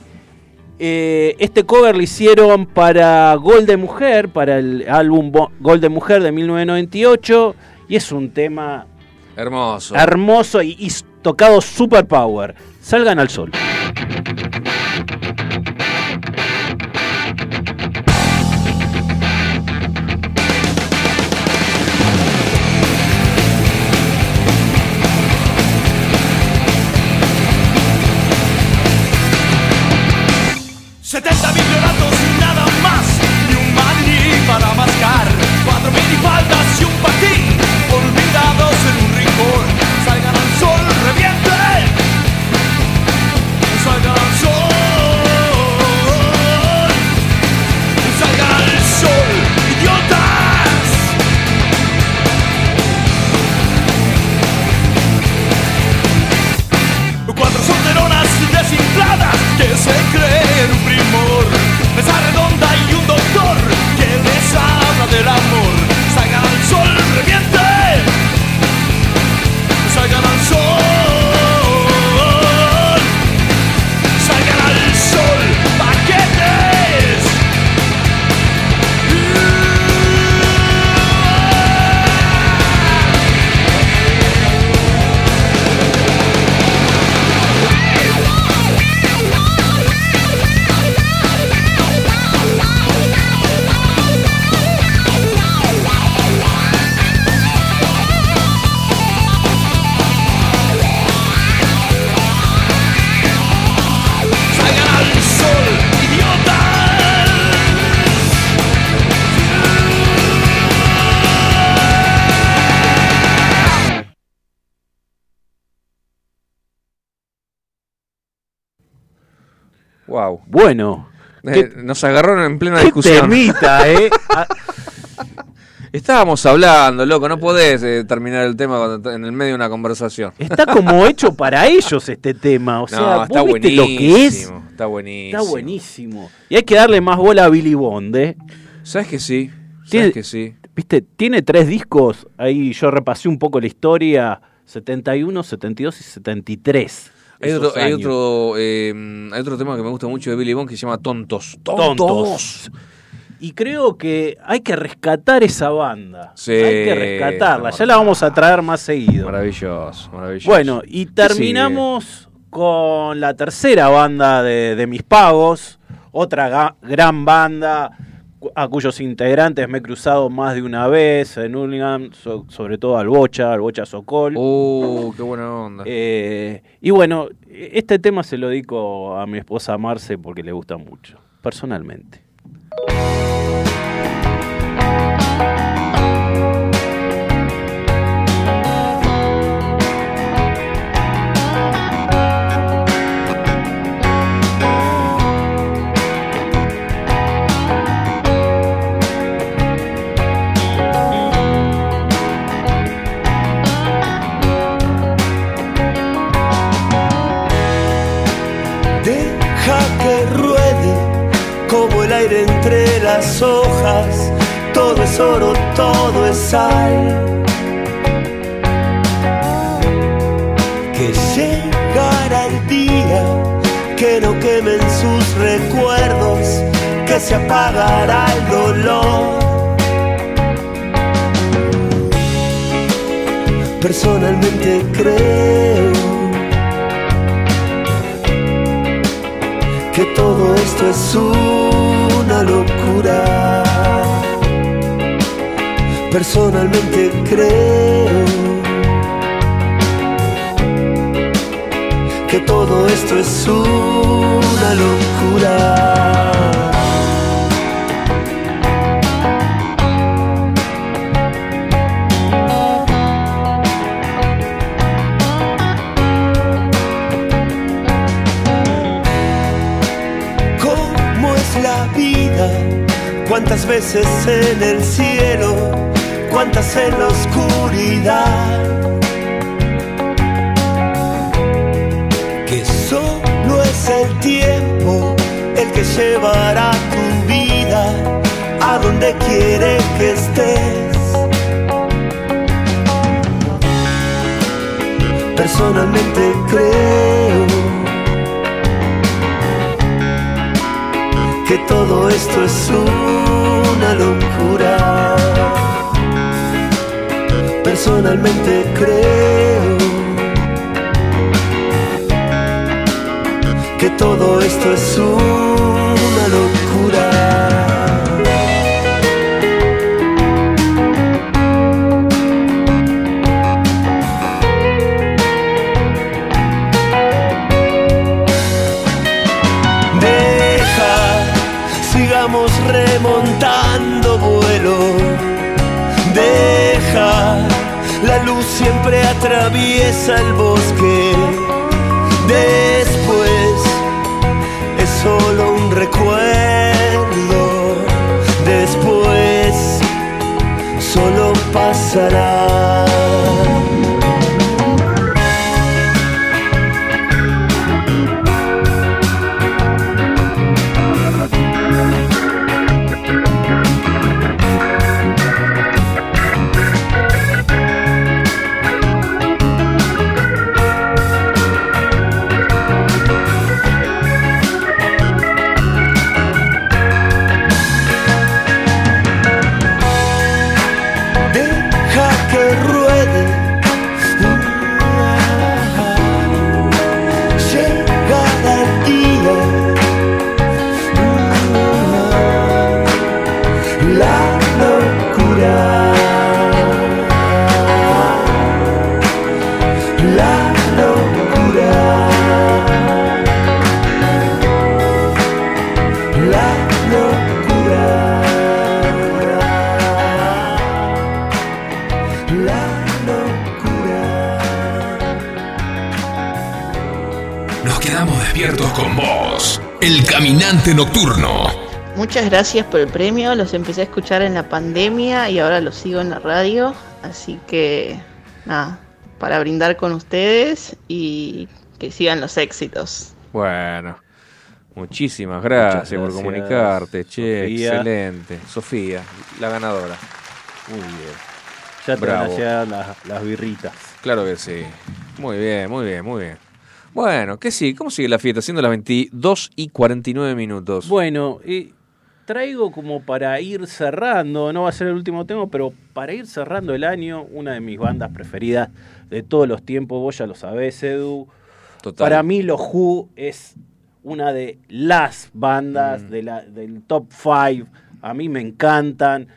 Eh, este cover lo hicieron para Gol de Mujer, para el álbum Bo- Gol de Mujer de 1998. Y es un tema Hermoso. hermoso y, y tocado super power. Salgan al sol. Wow. Bueno. Eh, nos agarraron en plena qué discusión. temita, ¿eh? Ah, Estábamos hablando, loco, no podés eh, terminar el tema cuando en el medio de una conversación. Está como hecho para ellos este tema. O sea, no, ¿vos está viste buenísimo. lo que es? Está buenísimo. Está buenísimo. Y hay que darle más bola a Billy Bond, ¿eh? ¿Sabes que sí? ¿Sabes que sí? Viste, tiene tres discos. Ahí yo repasé un poco la historia. 71, 72 y 73. Hay otro, hay, años. otro, eh, hay otro tema que me gusta mucho de Billy Bond que se llama Tontos. Tontos. Y creo que hay que rescatar esa banda. Sí, hay que rescatarla. Ya la vamos a traer más seguido. Maravilloso, maravilloso. Bueno, y terminamos con la tercera banda de, de Mis Pagos, otra ga- gran banda a cuyos integrantes me he cruzado más de una vez en Hurlingham, so- sobre todo al Bocha, al Bocha Sokol. Uh, qué buena onda. Eh, y bueno, este tema se lo dedico a mi esposa Marce porque le gusta mucho, personalmente. Las hojas. Todo es oro, todo es sal. Que llegará el día que no quemen sus recuerdos, que se apagará el dolor. Personalmente creo que todo esto es locura. Personalmente creo que todo esto es una locura. ¿Cuántas veces en el cielo? ¿Cuántas en la oscuridad? Que solo es el tiempo el que llevará tu vida a donde quiere que estés. Personalmente creo que todo esto es una locura. Personalmente creo que todo esto es una luz siempre atraviesa el bosque. Después es solo un recuerdo. Después solo pasará. Nocturno. Muchas gracias por el premio, los empecé a escuchar en la pandemia y ahora los sigo en la radio, así que nada, para brindar con ustedes y que sigan los éxitos. Bueno, muchísimas gracias, por comunicarte, che, Sofía. excelente. Sofía, la ganadora. Muy bien. Ya te van a llegar las, las birritas. Claro que sí. Muy bien, muy bien, muy bien. Bueno, ¿qué sí? ¿Cómo sigue la fiesta? Siendo las 22 y 49 minutos. Bueno, y traigo como para ir cerrando, no va a ser el último tema, pero para ir cerrando el año, una de mis bandas preferidas de todos los tiempos, vos ya lo sabés, Edu. Total. Para mí los Who es una de las bandas Mm. de la- del top 5. A mí me encantan.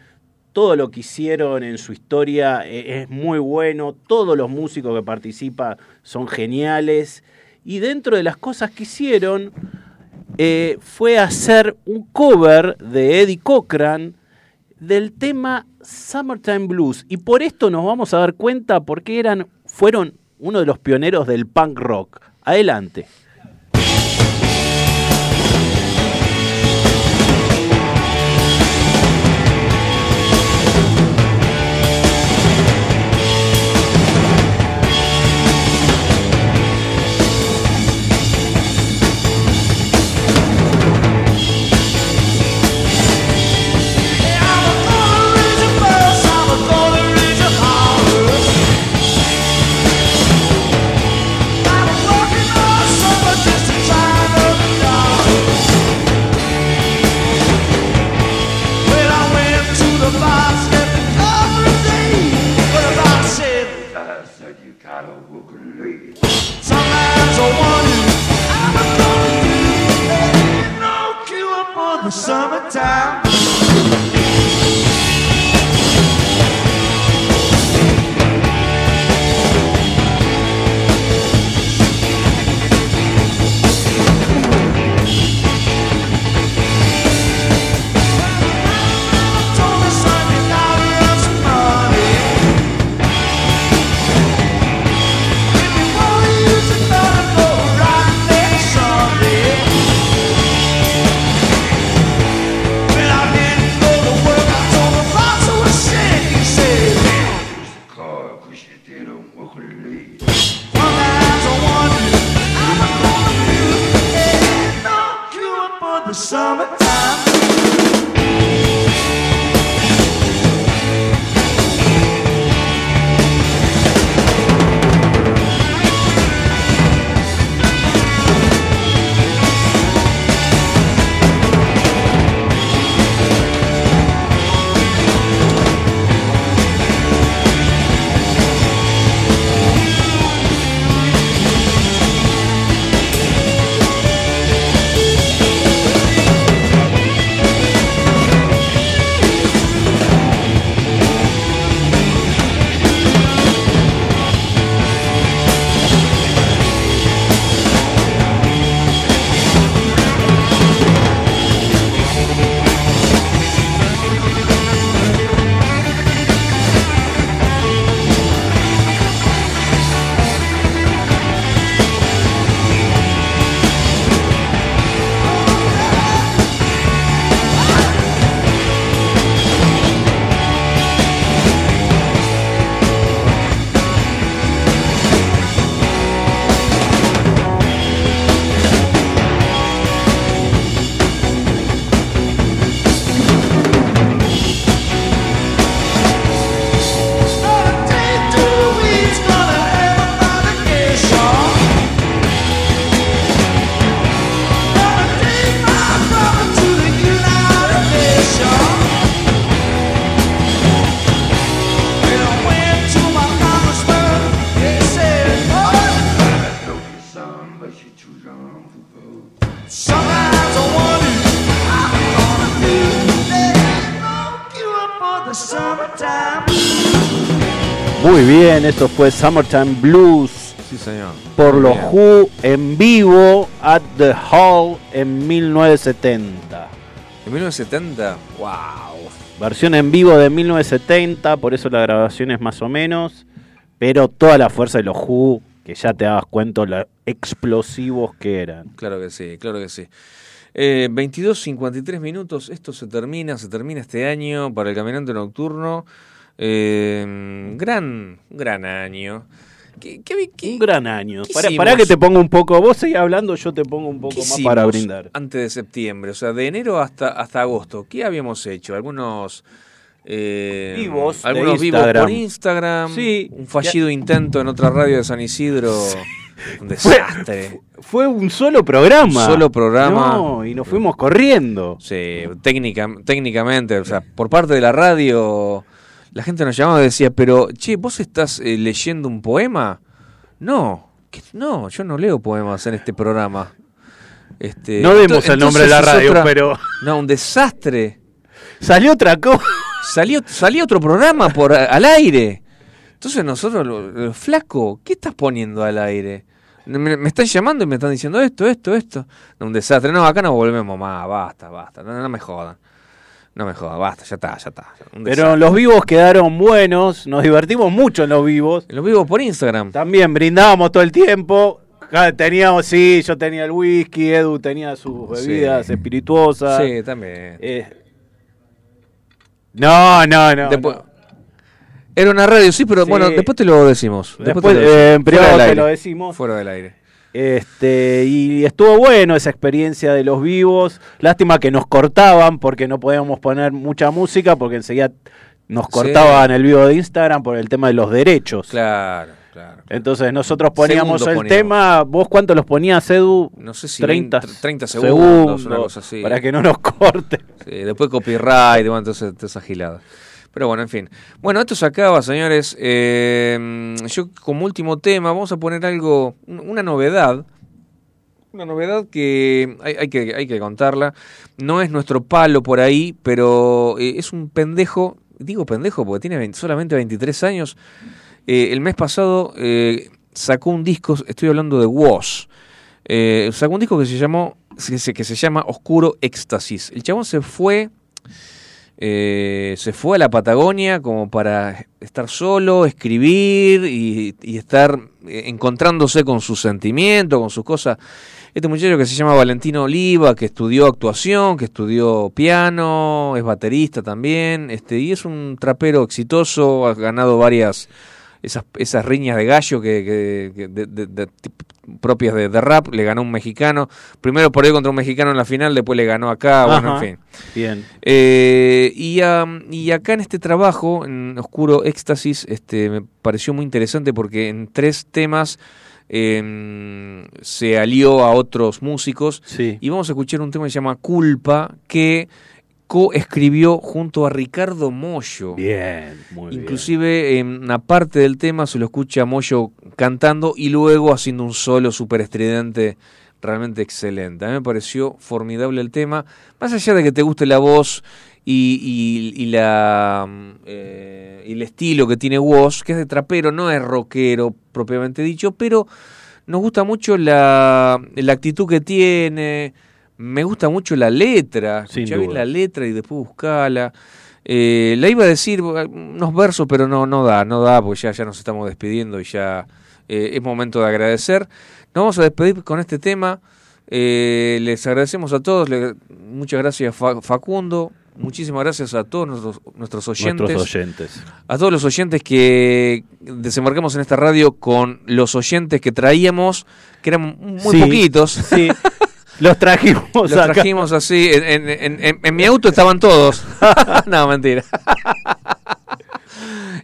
Todo lo que hicieron en su historia eh, es muy bueno. Todos los músicos que participan son geniales. Y dentro de las cosas que hicieron, eh, fue hacer un cover de Eddie Cochran del tema Summertime Blues. Y por esto nos vamos a dar cuenta porque eran, fueron uno de los pioneros del punk rock. Adelante. Summertime. Bien, esto fue Summertime Blues Sí, señor. por los. Who en vivo at the Hall en 1970. En 1970, wow. Versión en vivo de 1970, por eso la grabación es más o menos, pero toda la fuerza de los Who, que ya te dabas cuenta lo explosivos que eran. Claro que sí, claro que sí. Eh, 22, 53 minutos, esto se termina, se termina este año para el Caminante Nocturno. Eh, gran, gran año. ¿Qué, qué, qué- Un gran año. ¿Qué Para, hicimos? que te ponga un poco, vos seguís hablando, yo te pongo un poco más para brindar. Antes de septiembre, o sea, de enero hasta, hasta agosto, ¿qué habíamos hecho? Algunos... eh, Vivos algunos vivos Instagram. por Instagram, Sí. un fallido intento en otra radio de San Isidro, un desastre. Fue un solo programa. Un solo programa. No, y nos fuimos corriendo. Sí, técnica, técnicamente, o sea, por parte de la radio, la gente nos llamaba y decía, pero, che, ¿vos estás eh, leyendo un poema? No, ¿qué? no, yo no leo poemas en este programa. Este, No demos ento- el nombre de la radio, otra- pero- No, un desastre. Salió otra cosa. Salió, salió otro programa por al aire. Entonces nosotros, lo- lo- flaco, ¿qué estás poniendo al aire? Me, me están llamando y me están diciendo esto, esto, esto. No, un desastre. No, acá no volvemos más. Basta, basta. No, no me jodan. No me jodan, basta, ya está, ya está. Pero los vivos quedaron buenos, nos divertimos mucho en los vivos. Los vivos por Instagram. También brindábamos todo el tiempo. Teníamos, sí, yo tenía el whisky, Edu tenía sus bebidas Sí. espirituosas. Sí, también. Eh, no, no, no. Después- no. Era una radio, sí, pero Sí. bueno, después te lo decimos. Después, te lo eh, en privado te aire. lo decimos. Fuera del aire. Este, y estuvo bueno esa experiencia de los vivos. Lástima que nos cortaban porque no podíamos poner mucha música porque enseguida nos cortaban el vivo de Instagram por el tema de los derechos. Claro, claro. Entonces nosotros poníamos Segundo el poníamos. tema. ¿Vos cuánto los ponías, Edu? No sé si 30, 20, 30 segundos, una cosa así. Para que no nos corten. Sí, después copyright, bueno, entonces toda esa gilada. Pero bueno, en fin. Bueno, esto se acaba, señores. Eh, yo como último tema vamos a poner algo, un- una novedad. Una novedad que hay, que hay que contarla. No es nuestro palo por ahí, pero eh, es un pendejo. Digo pendejo porque tiene 20 solamente 23 años. Eh, el mes pasado sacó un disco, estoy hablando de Woz. Sacó un disco que se llamó que se, que se llama Oscuro Éxtasis. El chabón se fue eh, se fue a la Patagonia como para estar solo, escribir y, estar eh, encontrándose con sus sentimientos, con sus cosas. Este muchacho que se llama Valentino Oliva, que estudió actuación, que estudió piano, es baterista también, este, y es un trapero exitoso, ha ganado varias esas, esas riñas de gallo que, que- que de- de- de- propias de, de rap, le ganó un mexicano, primero por ahí contra un mexicano en la final, después le ganó acá, bueno, en fin. Bien. Eh, y, y acá en este trabajo, en Oscuro Éxtasis, este, me pareció muy interesante porque en tres temas em, se alió a otros músicos. Sí. Y vamos a escuchar un tema que se llama Culpa, que coescribió junto a Ricardo Mollo. Bien, muy bien. Inclusive en una parte del tema se lo escucha a Moyo cantando y luego haciendo un solo súper estridente realmente excelente. A mí me pareció formidable el tema, más allá de que te guste la voz y, y- y la, mm, eh, y el estilo que tiene Woz, que es de trapero, no es rockero propiamente dicho, pero nos gusta mucho la, la actitud que tiene, me gusta mucho la letra, escuchá bien la letra y después buscala. Eh, la iba a decir unos versos, pero no, no da, no da, porque ya, ya nos estamos despidiendo y ya eh, es momento de agradecer. Nos vamos a despedir con este tema. Eh, les agradecemos a todos. le- muchas gracias, Fa- Facundo. Muchísimas gracias a todos nuestros, nuestros oyentes. Nuestros oyentes. A todos los oyentes que desembarcamos en esta radio con los oyentes que traíamos, que eran muy Sí, poquitos. Sí. Los trajimos Los acá. trajimos así. En, en- en- mi auto estaban todos. no, mentira.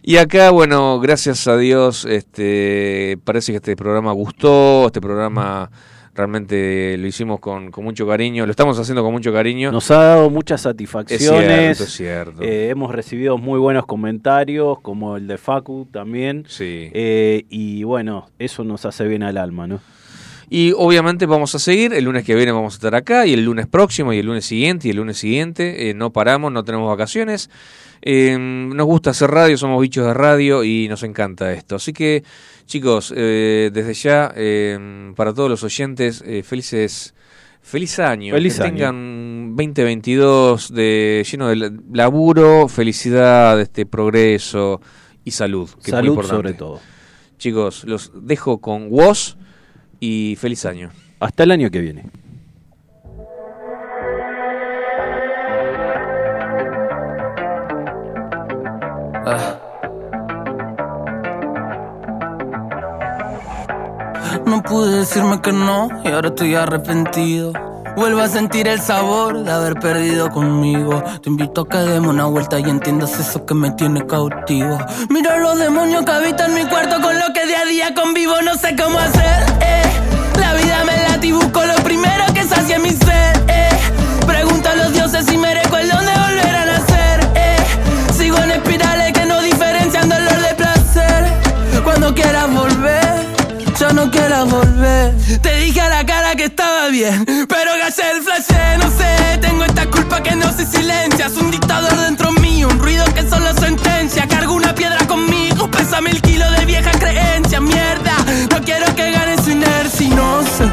y acá, bueno, gracias a Dios, este, parece que este programa gustó. Este programa realmente lo hicimos con, con mucho cariño. Lo estamos haciendo con mucho cariño. Nos ha dado muchas es satisfacciones. cierto, es cierto. Eh, hemos recibido muy buenos comentarios, como el de Facu también. sí. Eh, y bueno, eso nos hace bien al alma, ¿no? Y obviamente vamos a seguir, el lunes que viene vamos a estar acá, y el lunes próximo, y el lunes siguiente, y el lunes siguiente. Eh, no paramos, no tenemos vacaciones. Eh, nos gusta hacer radio, somos bichos de radio y nos encanta esto. Así que, chicos, eh, desde ya, eh, para todos los oyentes, eh, felices. Feliz año, Feliz que año. tengan 2022 de, lleno de la- laburo, felicidad, este progreso y salud. Que es muy Salud importante. sobre todo. Chicos, los dejo con Woz y feliz año. Hasta el año que viene. No pude decirme que no y ahora estoy arrepentido. Vuelvo a sentir el sabor de haber perdido conmigo. Te invito a que demos una vuelta y entiendas eso que me tiene cautivo. Mira los demonios que habitan mi cuarto con lo que día a día convivo. No sé cómo hacer, eh. La vida me late y busco lo primero que sacie mi ser, eh. Pregunto a los dioses si merezco el don de volver a nacer, eh. Sigo en espirales que no diferencian dolor de placer. Cuando quieras volver ya no quieras volver. Te dije a la cara que estaba bien, pero gallé el flash, no sé. Tengo esta culpa que no se silencia. Es un dictador dentro mío, un ruido que solo sentencia. Cargo una piedra conmigo, pesa mil kilos de vieja creencia. Mierda, no quiero que gane su inercia no sé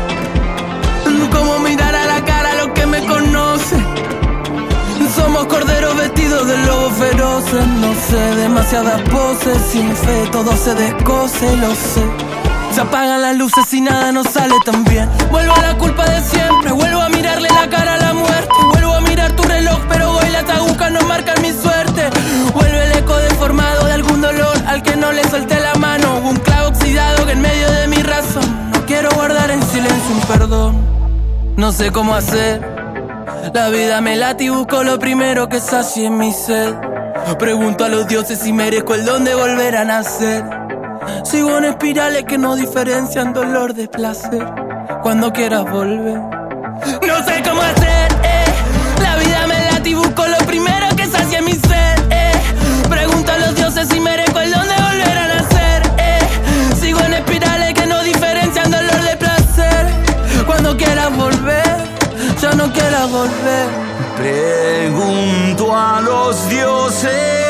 cómo mirar a la cara a lo que me conoce. Somos corderos vestidos de lobos feroces. No sé, demasiadas poses. Sin fe todo se descoce, lo sé. Se apagan las luces y nada nos sale tan bien. Vuelvo a la culpa de siempre. Vuelvo a mirarle la cara a la muerte. Vuelvo a mirar tu reloj, pero hoy las agujas no marcan mi suerte. Vuelve el eco deformado de algún dolor al que no le solté la mano. Un clavo oxidado que en medio de mi razón. No quiero guardar en silencio un perdón. No sé cómo hacer. La vida me late y busco lo primero que sacie mi sed. Pregunto a los dioses si merezco el don de volver a nacer. Sigo en espirales que no diferencian dolor de placer. Cuando quieras volver. No sé cómo hacer, eh. La vida me late y busco lo primero que sacie mi sed, eh. Pregunto a los dioses si merezco el don de volver a nacer, eh. Sigo en espirales que no diferencian dolor de placer. Cuando quieras volver, ya no quieras volver. Pregunto a los dioses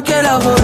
diferencian dolor de